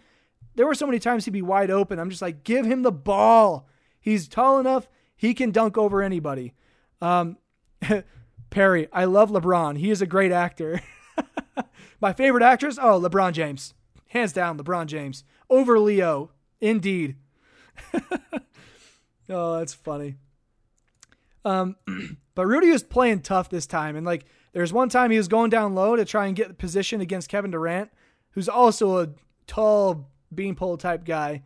there were so many times he'd be wide open. I'm just like, give him the ball. He's tall enough, he can dunk over anybody. Um, [laughs] Perry, I love LeBron. He is a great actor. [laughs] My favorite actress? Oh, LeBron James. Hands down, LeBron James. Over Leo. Indeed. [laughs] oh, that's funny. Um, [clears throat] but Rudy was playing tough this time. And like, there's one time he was going down low to try and get position against Kevin Durant, who's also a tall beanpole type guy.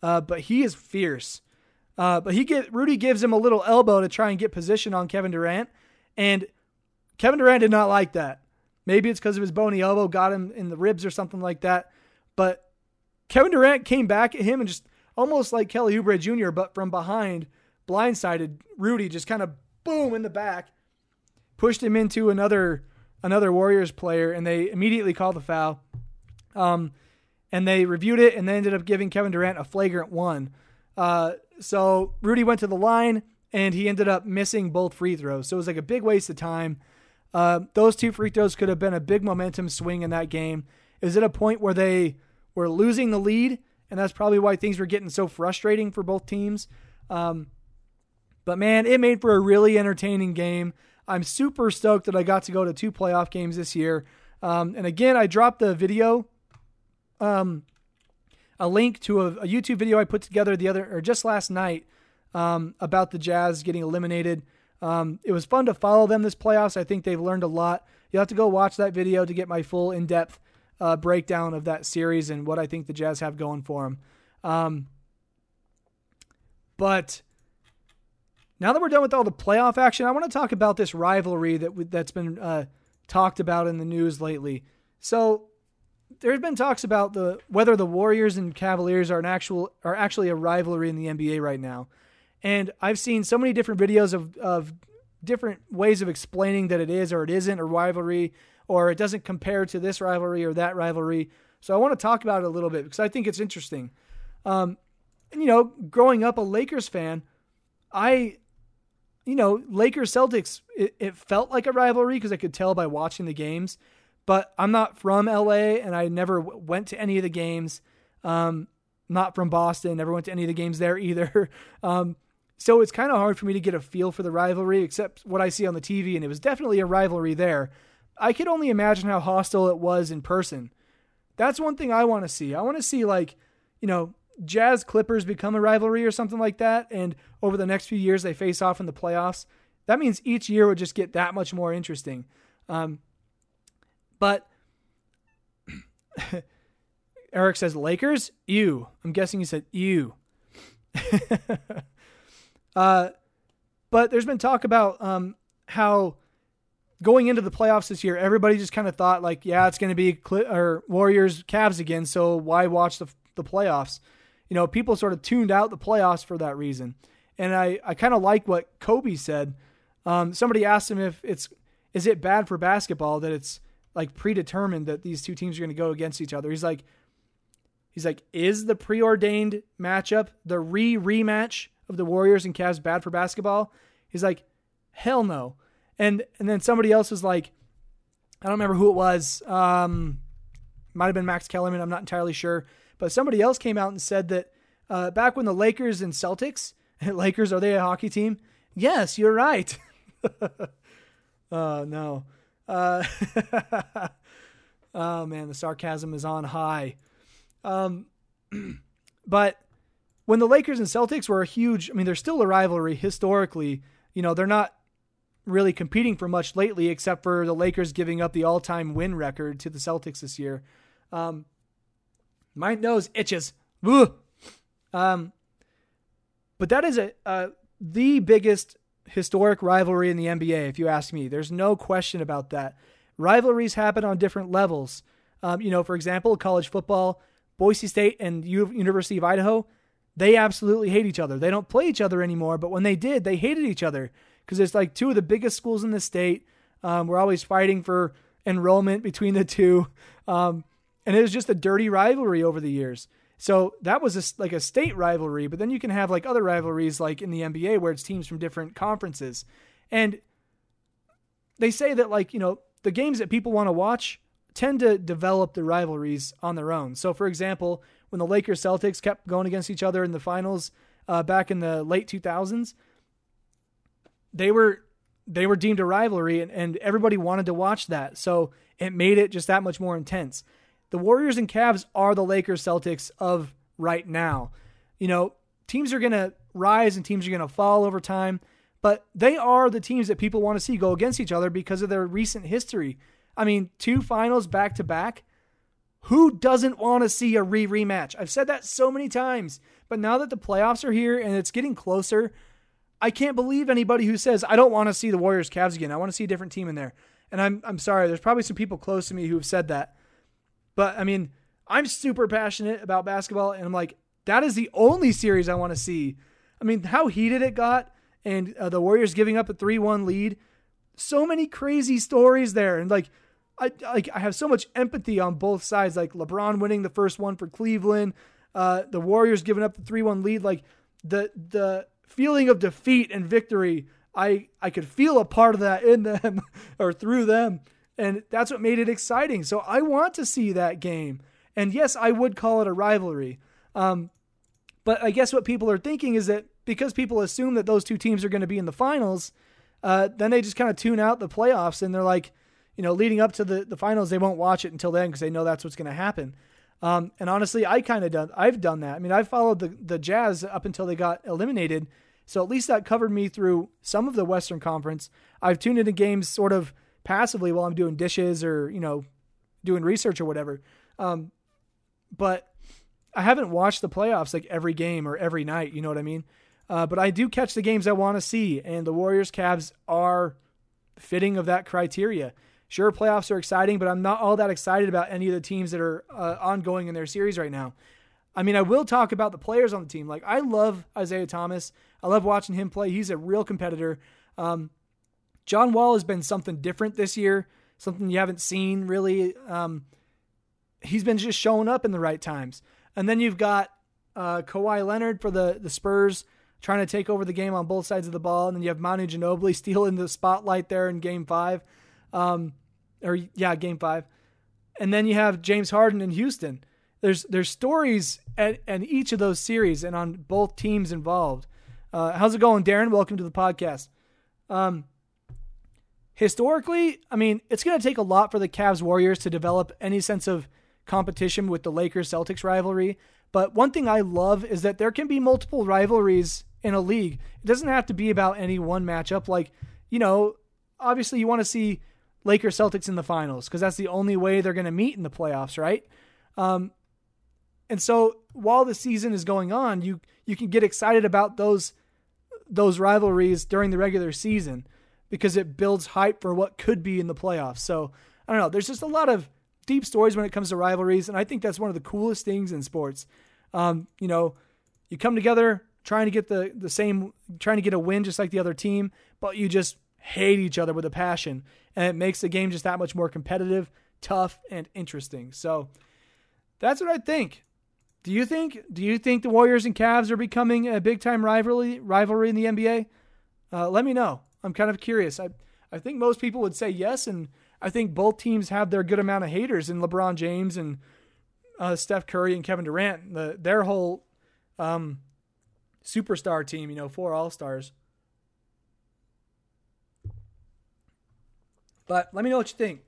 Uh, but he is fierce. Uh, but he get Rudy gives him a little elbow to try and get position on Kevin Durant, and Kevin Durant did not like that. Maybe it's because of his bony elbow got him in the ribs or something like that. But Kevin Durant came back at him and just almost like Kelly Oubre Jr., but from behind, blindsided Rudy, just kind of boom in the back, pushed him into another another Warriors player, and they immediately called the foul. Um, and they reviewed it and they ended up giving Kevin Durant a flagrant one. Uh, so Rudy went to the line and he ended up missing both free throws. So it was like a big waste of time. Uh, those two free throws could have been a big momentum swing in that game. Is it a point where they were losing the lead, and that's probably why things were getting so frustrating for both teams. Um, but man, it made for a really entertaining game. I'm super stoked that I got to go to two playoff games this year. Um, and again, I dropped the video, um, a link to a, a, YouTube video I put together the other or just last night um, about the Jazz getting eliminated. Um, it was fun to follow them this playoffs. I think they've learned a lot. You'll have to go watch that video to get my full in depth uh, breakdown of that series and what I think the Jazz have going for them. Um, but now that we're done with all the playoff action, I want to talk about this rivalry that that's been uh, talked about in the news lately. So there's been talks about the whether the Warriors and Cavaliers are an actual are actually a rivalry in the NBA right now. And I've seen so many different videos of of different ways of explaining that it is or it isn't a rivalry or it doesn't compare to this rivalry or that rivalry. So I want to talk about it a little bit because I think it's interesting. Um, and you know, growing up a Lakers fan, I, you know, Lakers Celtics, it, it felt like a rivalry because I could tell by watching the games. But I'm not from LA, and I never went to any of the games. Um, not from Boston, never went to any of the games there either. [laughs] Um, so it's kind of hard for me to get a feel for the rivalry, except what I see on the TV, and it was definitely a rivalry there. I could only imagine how hostile it was in person. That's one thing I want to see. I want to see like, you know, Jazz Clippers become a rivalry or something like that, and over the next few years they face off in the playoffs. That means each year would just get that much more interesting. Um, but [clears throat] Eric says Lakers, you. I'm guessing he said you. [laughs] uh, but there's been talk about um, how going into the playoffs this year, everybody just kind of thought like, yeah, it's going to be Cl- or Warriors Cavs again, so why watch the the playoffs? You know, people sort of tuned out the playoffs for that reason. And I I kind of like what Kobe said. Um, somebody asked him if it's is it bad for basketball that it's like predetermined that these two teams are going to go against each other. He's like he's like is the preordained matchup, the re rematch of the Warriors and Cavs bad for basketball? He's like hell no and and then somebody else was like, I don't remember who it was. Um, might have been Max Kellerman. I'm not entirely sure, but somebody else came out and said that uh, back when the Lakers and Celtics, [laughs] Lakers are they a hockey team? Yes, you're right. oh [laughs] no. Uh, [laughs] oh man, the sarcasm is on high. Um, [clears throat] but when the Lakers and Celtics were a huge, I mean, they're still a rivalry historically. You know, they're not really competing for much lately, except for the Lakers giving up the all-time win record to the Celtics this year. Um, my nose itches. Um, but that is a, uh, the biggest historic rivalry in the NBA, if you ask me. There's no question about that. Rivalries happen on different levels. Um, you know, for example, college football, Boise State and U- University of Idaho, they absolutely hate each other. They don't play each other anymore, but when they did, they hated each other because it's like two of the biggest schools in the state. Um, we're always fighting for enrollment between the two. [laughs] Um, and it was just a dirty rivalry over the years. So that was a, like a state rivalry, but then you can have like other rivalries like in the NBA where it's teams from different conferences. And they say that like, you know, the games that people want to watch tend to develop the rivalries on their own. So for example, when the Lakers Celtics kept going against each other in the finals uh, back in the late 2000s, they were they were deemed a rivalry and, and everybody wanted to watch that. So it made it just that much more intense. The Warriors and Cavs are the Lakers Celtics of right now. You know, teams are going to rise and teams are going to fall over time, but they are the teams that people want to see go against each other because of their recent history. I mean, two finals back to back. Who doesn't want to see a re rematch? I've said that so many times, but now that the playoffs are here and it's getting closer, I can't believe anybody who says I don't want to see the Warriors Cavs again. I want to see a different team in there. And I'm I'm sorry, there's probably some people close to me who have said that. But I mean, I'm super passionate about basketball and I'm like that is the only series I want to see. I mean, how heated it got and uh, the Warriors giving up a 3-1 lead. So many crazy stories there and like I like I have so much empathy on both sides like LeBron winning the first one for Cleveland, uh, the Warriors giving up the 3-1 lead like the the feeling of defeat and victory. I I could feel a part of that in them [laughs] or through them, and that's what made it exciting. So I want to see that game. And yes, I would call it a rivalry. Um, but I guess what people are thinking is that because people assume that those two teams are going to be in the finals, uh, then they just kind of tune out the playoffs and they're like, you know, leading up to the, the finals, they won't watch it until then because they know that's what's going to happen. Um, and honestly, I kind of done. I've done that. I mean, I've followed the the Jazz up until they got eliminated. So at least that covered me through some of the Western Conference. I've tuned into games sort of passively while I'm doing dishes or you know doing research or whatever. Um, but I haven't watched the playoffs like every game or every night. You know what I mean? Uh, but I do catch the games I want to see, and the Warriors Cavs are fitting of that criteria. Sure, playoffs are exciting, but I'm not all that excited about any of the teams that are uh, ongoing in their series right now. I mean, I will talk about the players on the team. Like, I love Isaiah Thomas. I love watching him play. He's a real competitor. Um, John Wall has been something different this year, something you haven't seen really. Um, he's been just showing up in the right times. And then you've got uh, Kawhi Leonard for the, the Spurs trying to take over the game on both sides of the ball. And then you have Manu Ginobili [laughs] stealing the spotlight there in game five. Um, or yeah, game five. And then you have James Harden in Houston. There's there's stories at, at each of those series and on both teams involved. Uh, how's it going, Darren? Welcome to the podcast. Um, historically, I mean, it's going to take a lot for the Cavs Warriors to develop any sense of competition with the Lakers Celtics rivalry. But one thing I love is that there can be multiple rivalries in a league. It doesn't have to be about any one matchup. Like, you know, obviously you want to see Lakers Celtics in the finals because that's the only way they're going to meet in the playoffs, right? Um, and so while the season is going on, you you can get excited about those those rivalries during the regular season because it builds hype for what could be in the playoffs. So I don't know. There's just a lot of deep stories when it comes to rivalries, and I think that's one of the coolest things in sports. Um, you know, you come together trying to get the the same, trying to get a win just like the other team, but you just hate each other with a passion, and it makes the game just that much more competitive, tough, and interesting. So that's what I think. Do you think? Do you think the Warriors and Cavs are becoming a big time rivalry rivalry in the NBA? Uh, let me know. I'm kind of curious. I I think most people would say yes, and I think both teams have their good amount of haters in LeBron James and uh, Steph Curry and Kevin Durant. The, their whole um, superstar team, you know, four All Stars. But let me know what you think.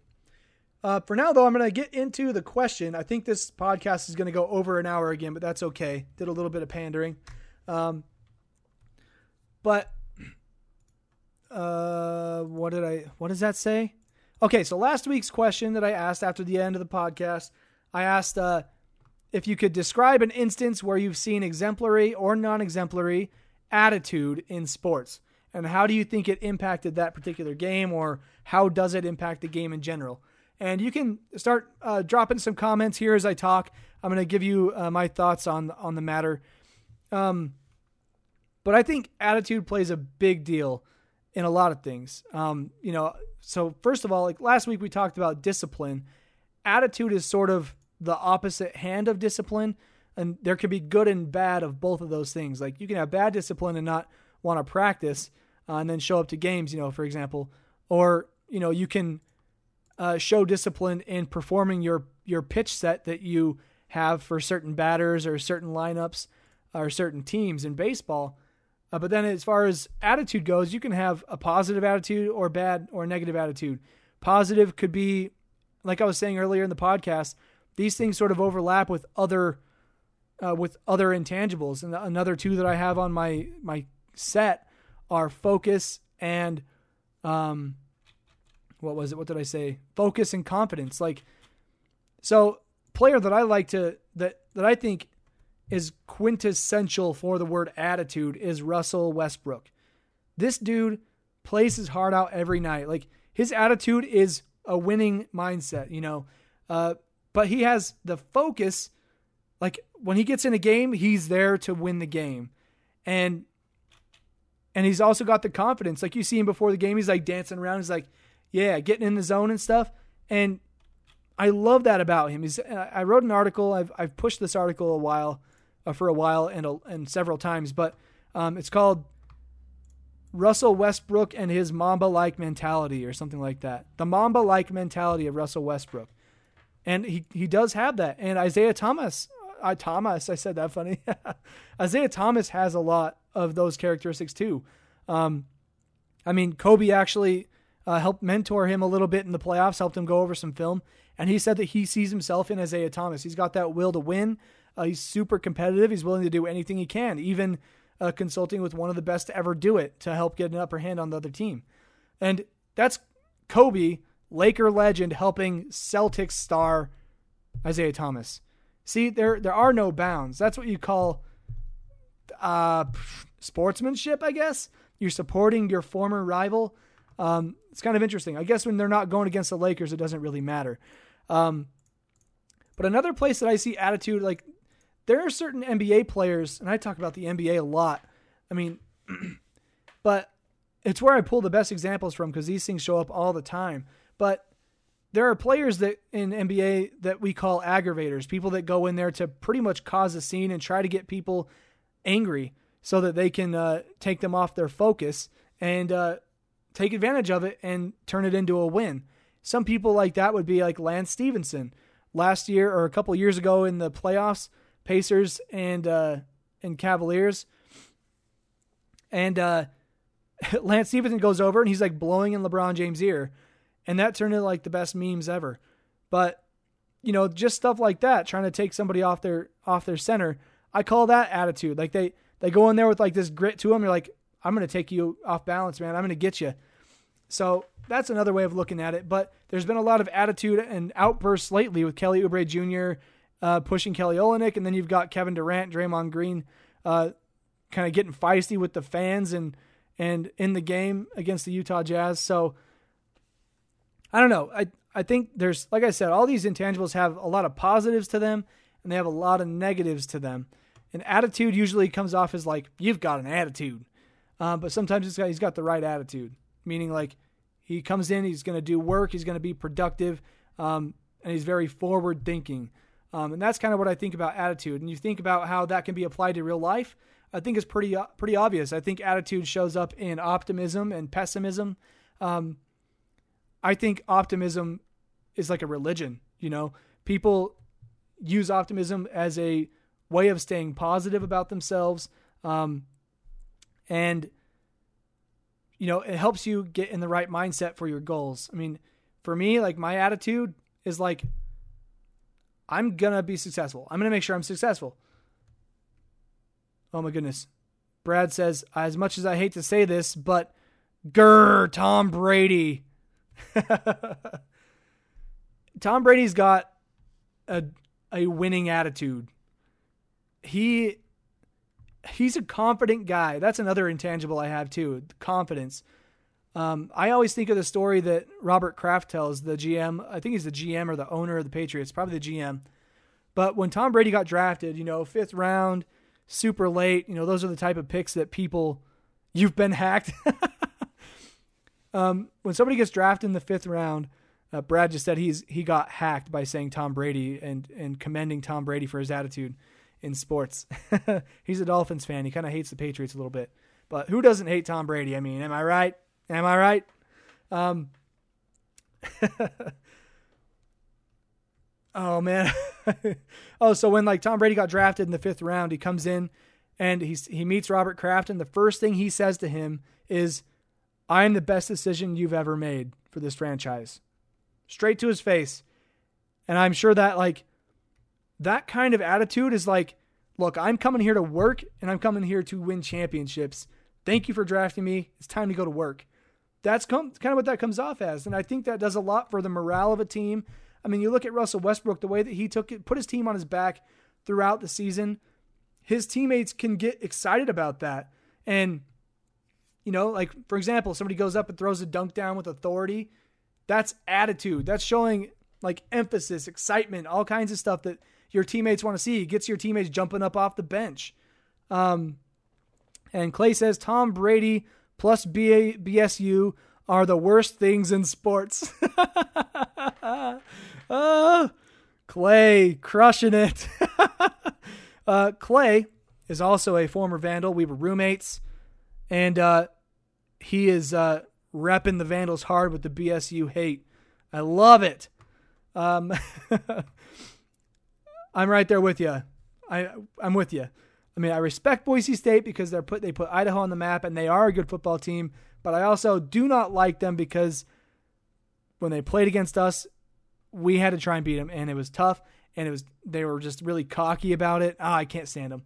Uh, for now, though, I'm going to get into the question. I think this podcast is going to go over an hour again, but that's okay. Did a little bit of pandering. Um, but uh, what did I? What does that say? Okay, so last week's question that I asked after the end of the podcast, I asked uh, if you could describe an instance where you've seen exemplary or non-exemplary attitude in sports, and how do you think it impacted that particular game, or how does it impact the game in general? And you can start uh, dropping some comments here as I talk. I'm going to give you uh, my thoughts on on the matter. Um, but I think attitude plays a big deal in a lot of things. Um, you know, so first of all, like last week we talked about discipline. Attitude is sort of the opposite hand of discipline, and there can be good and bad of both of those things. Like you can have bad discipline and not want to practice, uh, and then show up to games. You know, for example, or you know you can uh, show discipline in performing your your pitch set that you have for certain batters or certain lineups or certain teams in baseball. Uh, but then, as far as attitude goes, you can have a positive attitude or bad or negative attitude. Positive could be, like I was saying earlier in the podcast, these things sort of overlap with other uh, with other intangibles. And another two that I have on my my set are focus and um, what was it? What did I say? Focus and confidence. Like, so player that I like to that that I think is quintessential for the word attitude is Russell Westbrook. This dude plays his heart out every night. Like his attitude is a winning mindset, you know. Uh, but he has the focus. Like when he gets in a game, he's there to win the game, and and he's also got the confidence. Like you see him before the game, he's like dancing around. He's like, yeah, getting in the zone and stuff. And I love that about him. He's, I wrote an article. I've, I've pushed this article a while, uh, for a while and, and several times, but um, it's called Russell Westbrook and his Mamba like mentality or something like that. The Mamba like mentality of Russell Westbrook. And he, he does have that. And Isaiah Thomas, I Thomas, I said that funny. [laughs] Isaiah Thomas has a lot of those characteristics too. Um, I mean, Kobe actually uh, helped mentor him a little bit in the playoffs, helped him go over some film, and he said that he sees himself in Isaiah Thomas. He's got that will to win. Uh, he's super competitive. He's willing to do anything he can, even uh, consulting with one of the best to ever do it to help get an upper hand on the other team. And that's Kobe, Laker legend, helping Celtics star Isaiah Thomas. See, there there are no bounds. That's what you call uh, sportsmanship, I guess. You're supporting your former rival um, it's kind of interesting. I guess when they're not going against the Lakers, it doesn't really matter. Um, but another place that I see attitude, like there are certain NBA players, and I talk about the NBA a lot. I mean, [clears throat] but it's where I pull the best examples from because these things show up all the time. But there are players that in NBA that we call aggravators, people that go in there to pretty much cause a scene and try to get people angry so that they can uh, take them off their focus. And uh, take advantage of it and turn it into a win. Some people like that would be like Lance Stephenson. Last year or a couple years ago in the playoffs, Pacers and uh, and Cavaliers, and uh, [laughs] Lance Stephenson goes over and he's like blowing in LeBron James' ear, and that turned into like the best memes ever. But you know, just stuff like that, trying to take somebody off their off their center. I call that attitude. Like they they go in there with like this grit to them. You're like, I'm to take you off balance, man. I'm to get you. So that's another way of looking at it. But there's been a lot of attitude and outbursts lately with Kelly Oubre Jr. Uh, pushing Kelly Olynyk, and then you've got Kevin Durant, Draymond Green, uh, kind of getting feisty with the fans and and in the game against the Utah Jazz. So I don't know. I I think there's like I said, all these intangibles have a lot of positives to them, and they have a lot of negatives to them. And attitude usually comes off as like you've got an attitude, uh, but sometimes he's got the right attitude meaning like he comes in, he's going to do work, he's going to be productive, um, and he's very forward thinking. Um, and that's kind of what I think about attitude. And you think about how that can be applied to real life. I think it's pretty uh, pretty obvious. I think attitude shows up in optimism and pessimism. Um, I think optimism is like a religion. You know, people use optimism as a way of staying positive about themselves, um, and you know, it helps you get in the right mindset for your goals. I mean, for me, like my attitude is like, I'm gonna be successful. I'm gonna make sure I'm successful. Oh my goodness. Brad says, as much as I hate to say this, but grr, Tom Brady. [laughs] Tom Brady's got a a winning attitude. He he's a confident guy. That's another intangible I have too confidence. Um, I always think of the story that Robert Kraft tells, the GM. I think he's the GM or the owner of the Patriots, probably the GM. But when Tom Brady got drafted, you know, fifth round, super late, you know, those are the type of picks that people, you've been hacked. [laughs] Um, when somebody gets drafted in the fifth round, uh, Brad just said he's he got hacked by saying Tom Brady and and commending Tom Brady for his attitude in sports. [laughs] he's a Dolphins fan. He kind of hates the Patriots a little bit, but who doesn't hate Tom Brady? I mean, am I right? Am I right? Um, [laughs] oh man. [laughs] oh, so when like Tom Brady got drafted in the fifth round, he comes in and he's he meets Robert Kraft, and the first thing he says to him is, "I'm the best decision you've ever made for this franchise." Straight to his face, and I'm sure that like that kind of attitude is like, look, I'm coming here to work, and I'm coming here to win championships. Thank you for drafting me. It's time to go to work. That's kind of what that comes off as, and I think that does a lot for the morale of a team. I mean, you look at Russell Westbrook, the way that he took it, put his team on his back throughout the season his teammates can get excited about that. And, you know, like for example, somebody goes up and throws a dunk down with authority. That's attitude. That's showing like emphasis, excitement, all kinds of stuff that your teammates want to see. It gets your teammates jumping up off the bench. Um, and Clay says Tom Brady plus BA, BSU are the worst things in sports. [laughs] uh, Clay crushing it. [laughs] Uh, Clay is also a former Vandal. We were roommates, and uh, he is uh, repping the Vandals hard with the BSU hate. I love it. Um, [laughs] I'm right there with you. I I'm with you. I mean, I respect Boise State because they're put they put Idaho on the map and they are a good football team, but I also do not like them because when they played against us, we had to try and beat them and it was tough and it was they were just really cocky about it. Ah, I can't stand them.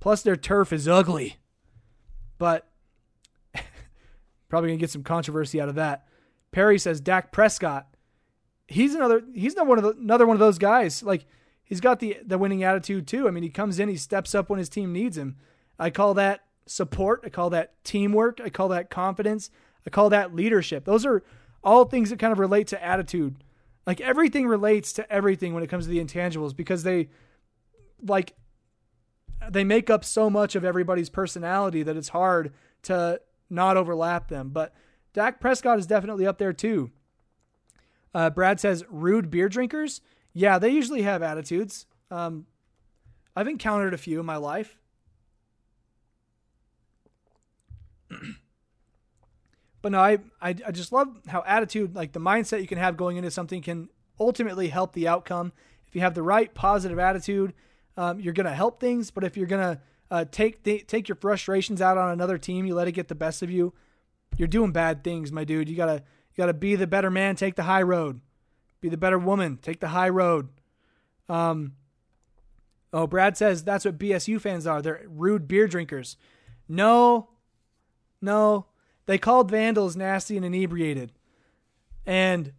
Plus, their turf is ugly. But [laughs] probably gonna get some controversy out of that. Perry says Dak Prescott. He's another. He's not one of the, another one of those guys. Like he's got the the winning attitude too. I mean, he comes in, he steps up when his team needs him. I call that support. I call that teamwork. I call that confidence. I call that leadership. Those are all things that kind of relate to attitude. Like everything relates to everything when it comes to the intangibles because they like they make up so much of everybody's personality that it's hard to not overlap them. But Dak Prescott is definitely up there too. Uh, Brad says rude beer drinkers. Yeah, they usually have attitudes. Um, I've encountered a few in my life. [clears throat] But no, I, I, I just love how attitude, like the mindset you can have going into something, can ultimately help the outcome. If you have the right positive attitude, um, you're going to help things. But if you're going to uh, take the, take your frustrations out on another team, you let it get the best of you. You're doing bad things, my dude. You gotta you gotta be the better man. Take the high road. Be the better woman. Take the high road. Um. Oh, Brad says that's what BSU fans are. They're rude beer drinkers. No, no, they called Vandals nasty and inebriated, and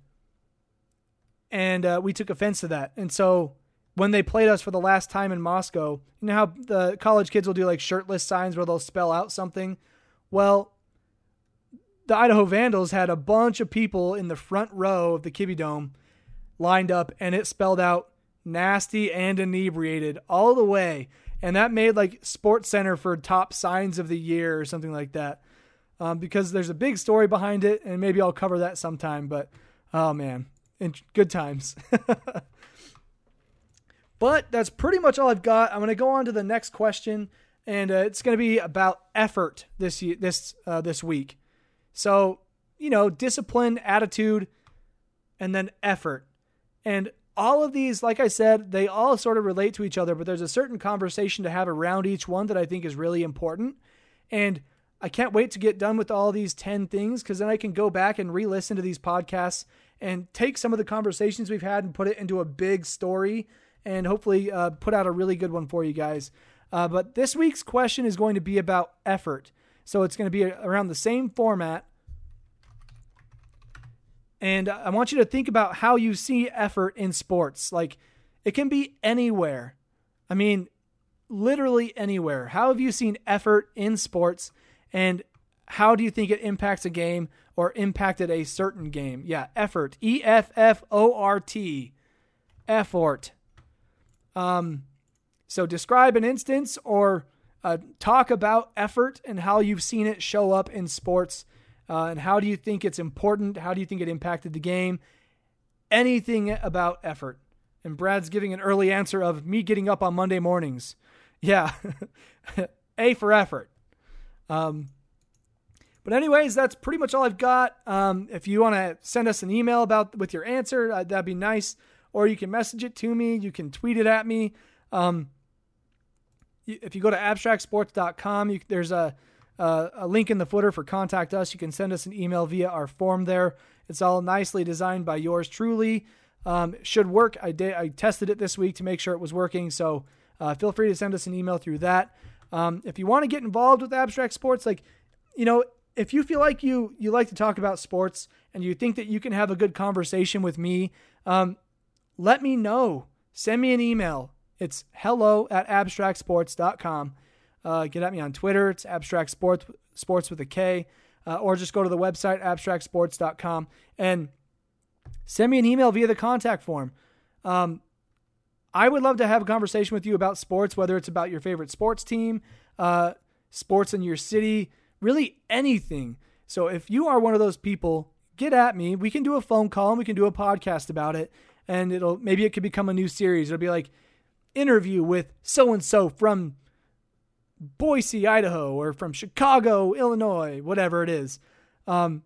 and uh, we took offense to that. And so when they played us for the last time in Moscow, you know how the college kids will do like shirtless signs where they'll spell out something. Well, the Idaho Vandals had a bunch of people in the front row of the Kibbie Dome lined up, and it spelled out nasty and inebriated all the way. And that made like Sports Center for top signs of the year or something like that um, because there's a big story behind it, and maybe I'll cover that sometime. But oh man, in good times. [laughs] but that's pretty much all I've got. I'm going to go on to the next question, and uh, it's going to be about effort this this uh, this week. So you know, discipline, attitude, and then effort, and all of these, like I said, they all sort of relate to each other. But there's a certain conversation to have around each one that I think is really important, and I can't wait to get done with all these 10 things because then I can go back and re listen to these podcasts and take some of the conversations we've had and put it into a big story and hopefully uh, put out a really good one for you guys. Uh, but this week's question is going to be about effort. So it's going to be around the same format. And I want you to think about how you see effort in sports. Like it can be anywhere. I mean, literally anywhere. How have you seen effort in sports? And how do you think it impacts a game or impacted a certain game? Yeah, effort. E F F O R T. Effort. Um, so describe an instance or uh, talk about effort and how you've seen it show up in sports. Uh, and how do you think it's important? How do you think it impacted the game? Anything about effort. And Brad's giving an early answer of me getting up on Monday mornings. [laughs] Yeah, [laughs] A for effort. Um, but anyways, that's pretty much all I've got. Um, if you want to send us an email about with your answer, uh, that'd be nice. Or you can message it to me. You can tweet it at me. Um, if you go to abstractsports.com, you, there's a, a, a link in the footer for contact us. You can send us an email via our form there. It's all nicely designed by yours truly. Um, should work. I did. I tested it this week to make sure it was working. So uh, feel free to send us an email through that. Um, if you want to get involved with abstract sports, like you know, if you feel like you you like to talk about sports and you think that you can have a good conversation with me, um, let me know. Send me an email. It's hello at abstractsports.com. Uh, get at me on Twitter. It's abstract sports, sports with a K. Uh, or just go to the website, abstractsports.com, and send me an email via the contact form. Um, I would love to have a conversation with you about sports, whether it's about your favorite sports team, uh, sports in your city, really anything. So if you are one of those people, get at me. We can do a phone call and we can do a podcast about it. And it'll maybe it could become a new series. It'll be like interview with so and so from Boise, Idaho, or from Chicago, Illinois, whatever it is. Um,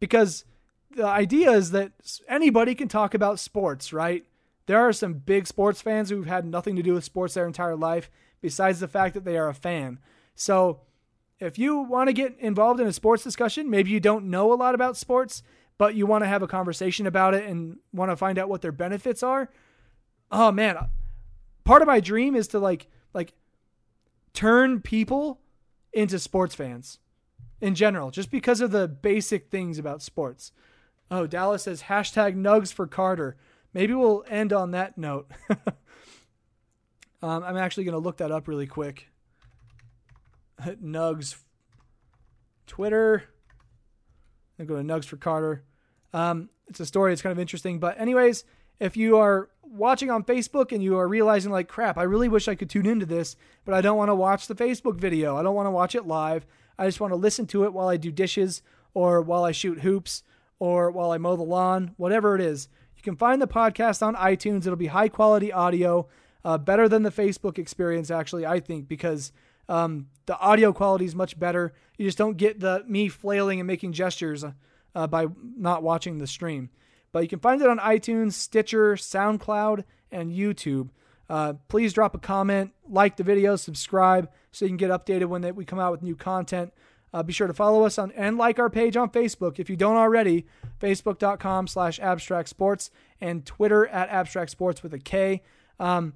because the idea is that anybody can talk about sports, right? There are some big sports fans who've had nothing to do with sports their entire life, besides the fact that they are a fan. So, if you want to get involved in a sports discussion, maybe you don't know a lot about sports, but you want to have a conversation about it and want to find out what their benefits are. Oh man, part of my dream is to like like turn people into sports fans in general, just because of the basic things about sports. Oh, Dallas says hashtag nugs for Carter. Maybe we'll end on that note. [laughs] um, I'm actually going to look that up really quick. nugs Twitter. I go to Nugs for Carter. Um, it's a story. It's kind of interesting. But anyways, if you are watching on Facebook and you are realizing like crap, I really wish I could tune into this, but I don't want to watch the Facebook video. I don't want to watch it live. I just want to listen to it while I do dishes or while I shoot hoops or while I mow the lawn, whatever it is. You can find the podcast on iTunes. It'll be high quality audio, uh, better than the Facebook experience, actually, I think, because um, the audio quality is much better. You just don't get the me flailing and making gestures uh, by not watching the stream. But you can find it on iTunes, Stitcher, SoundCloud, and YouTube. Uh, please drop a comment, like the video, subscribe so you can get updated when they, we come out with new content. Uh, be sure to follow us on and like our page on Facebook if you don't already. Facebook.com slash abstract sports and Twitter at abstract sports with a K. Um,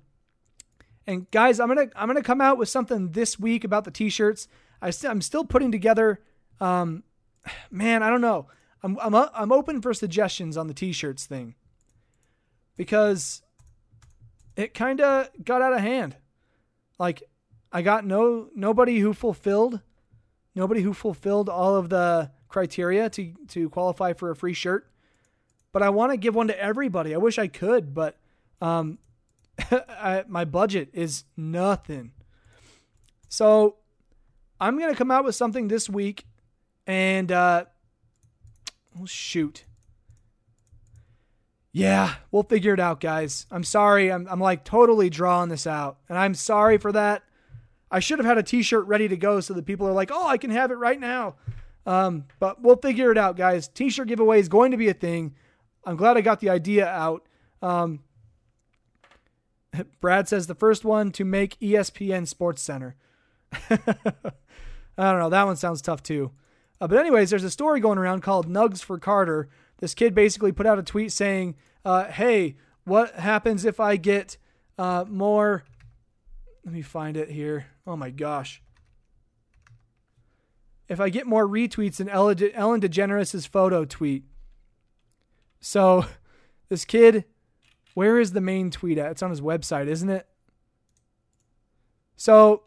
and guys, I'm gonna I'm gonna come out with something this week about the t-shirts. I st- I'm still putting together. Um, [sighs] man, I don't know. I'm I'm I'm open for suggestions on the t-shirts thing because it kind of got out of hand. Like I got no nobody who fulfilled nobody who fulfilled all of the criteria to to qualify for a free shirt. But I want to give one to everybody. I wish I could, but um, [laughs] I, my budget is nothing. So I'm gonna come out with something this week, and uh, Oh, shoot. Yeah, we'll figure it out, guys. I'm sorry. I'm, I'm like totally drawing this out. And I'm sorry for that. I should have had a t shirt ready to go so that people are like, oh, I can have it right now. Um, but we'll figure it out, guys. T shirt giveaway is going to be a thing. I'm glad I got the idea out. Um, [laughs] Brad says the first one to make ESPN Sports Center. [laughs] I don't know. That one sounds tough too. Uh, but anyways, there's a story going around called Nugs for Carter. This kid basically put out a tweet saying, uh, "Hey, what happens if I get uh, more?" Let me find it here. Oh my gosh. If I get more retweets than Ellen DeGeneres' photo tweet. So, [laughs] this kid, where is the main tweet at? It's on his website, isn't it? So,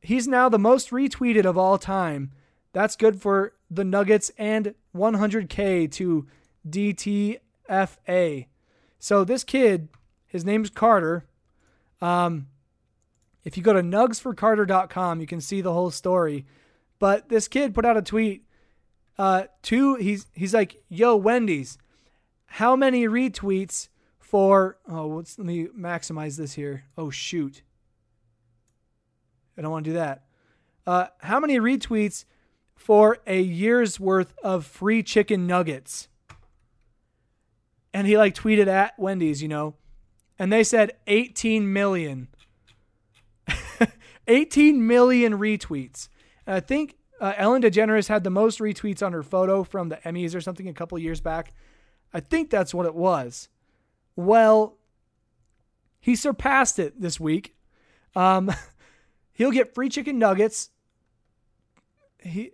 he's now the most retweeted of all time that's good for the Nuggets and 100K to DTFA. So this kid, his name's Carter. Um, if you go to nugsforcarter.com, you can see the whole story. But this kid put out a tweet Uh, two, he's he's like, "Yo, Wendy's, how many retweets for? Oh, let's let me maximize this here. Oh shoot, I don't want to do that. Uh, how many retweets for a year's worth of free chicken nuggets?" And he like tweeted at Wendy's, you know, and they said 18 million. [laughs] 18 million retweets. And I think uh, Ellen DeGeneres had the most retweets on her photo from the Emmys or something a couple years back. I think that's what it was. Well, he surpassed it this week. Um, [laughs] he'll get free chicken nuggets. He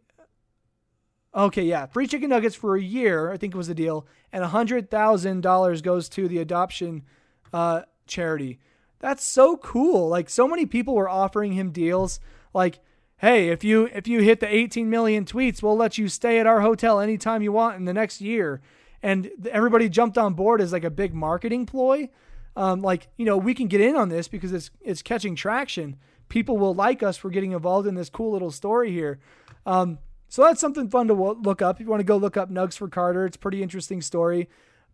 Okay, yeah, free chicken nuggets for a year, I think it was the deal, and hundred thousand dollars goes to the adoption uh, charity. That's so cool. Like so many people were offering him deals like, "Hey, if you if you hit the 18 million tweets, we'll let you stay at our hotel anytime you want in the next year." And everybody jumped on board as like a big marketing ploy. Um, like, you know, we can get in on this because it's it's catching traction. People will like us for getting involved in this cool little story here. Um, so that's something fun to look up. If you want to go look up Nugs for Carter, it's a pretty interesting story.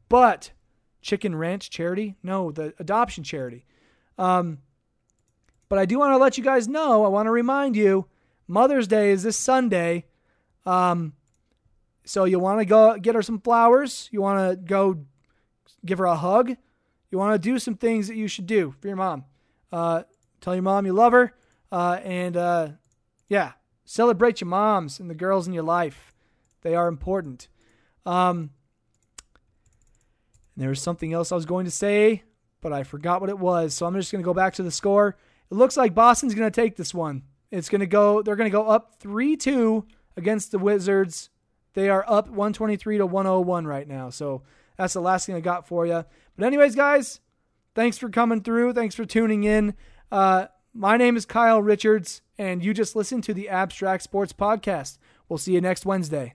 But Chicken Ranch charity? No, the adoption charity. Um, but I do want to let you guys know, I want to remind you, Mother's Day is this Sunday. Um, so you want to go get her some flowers. You want to go give her a hug. You want to do some things that you should do for your mom. Uh, tell your mom you love her. Uh, and uh, yeah, celebrate your moms and the girls in your life. They are important. Um, there was something else I was going to say, but I forgot what it was. So I'm just going to go back to the score. It looks like Boston's going to take this one. It's going to go. They're going to go up three two against the Wizards. They are up 123 to 101 right now. So that's the last thing I got for you. But anyways, guys, thanks for coming through. Thanks for tuning in. Uh, my name is Kyle Richards, and you just listened to the Abstract Sports Podcast. We'll see you next Wednesday.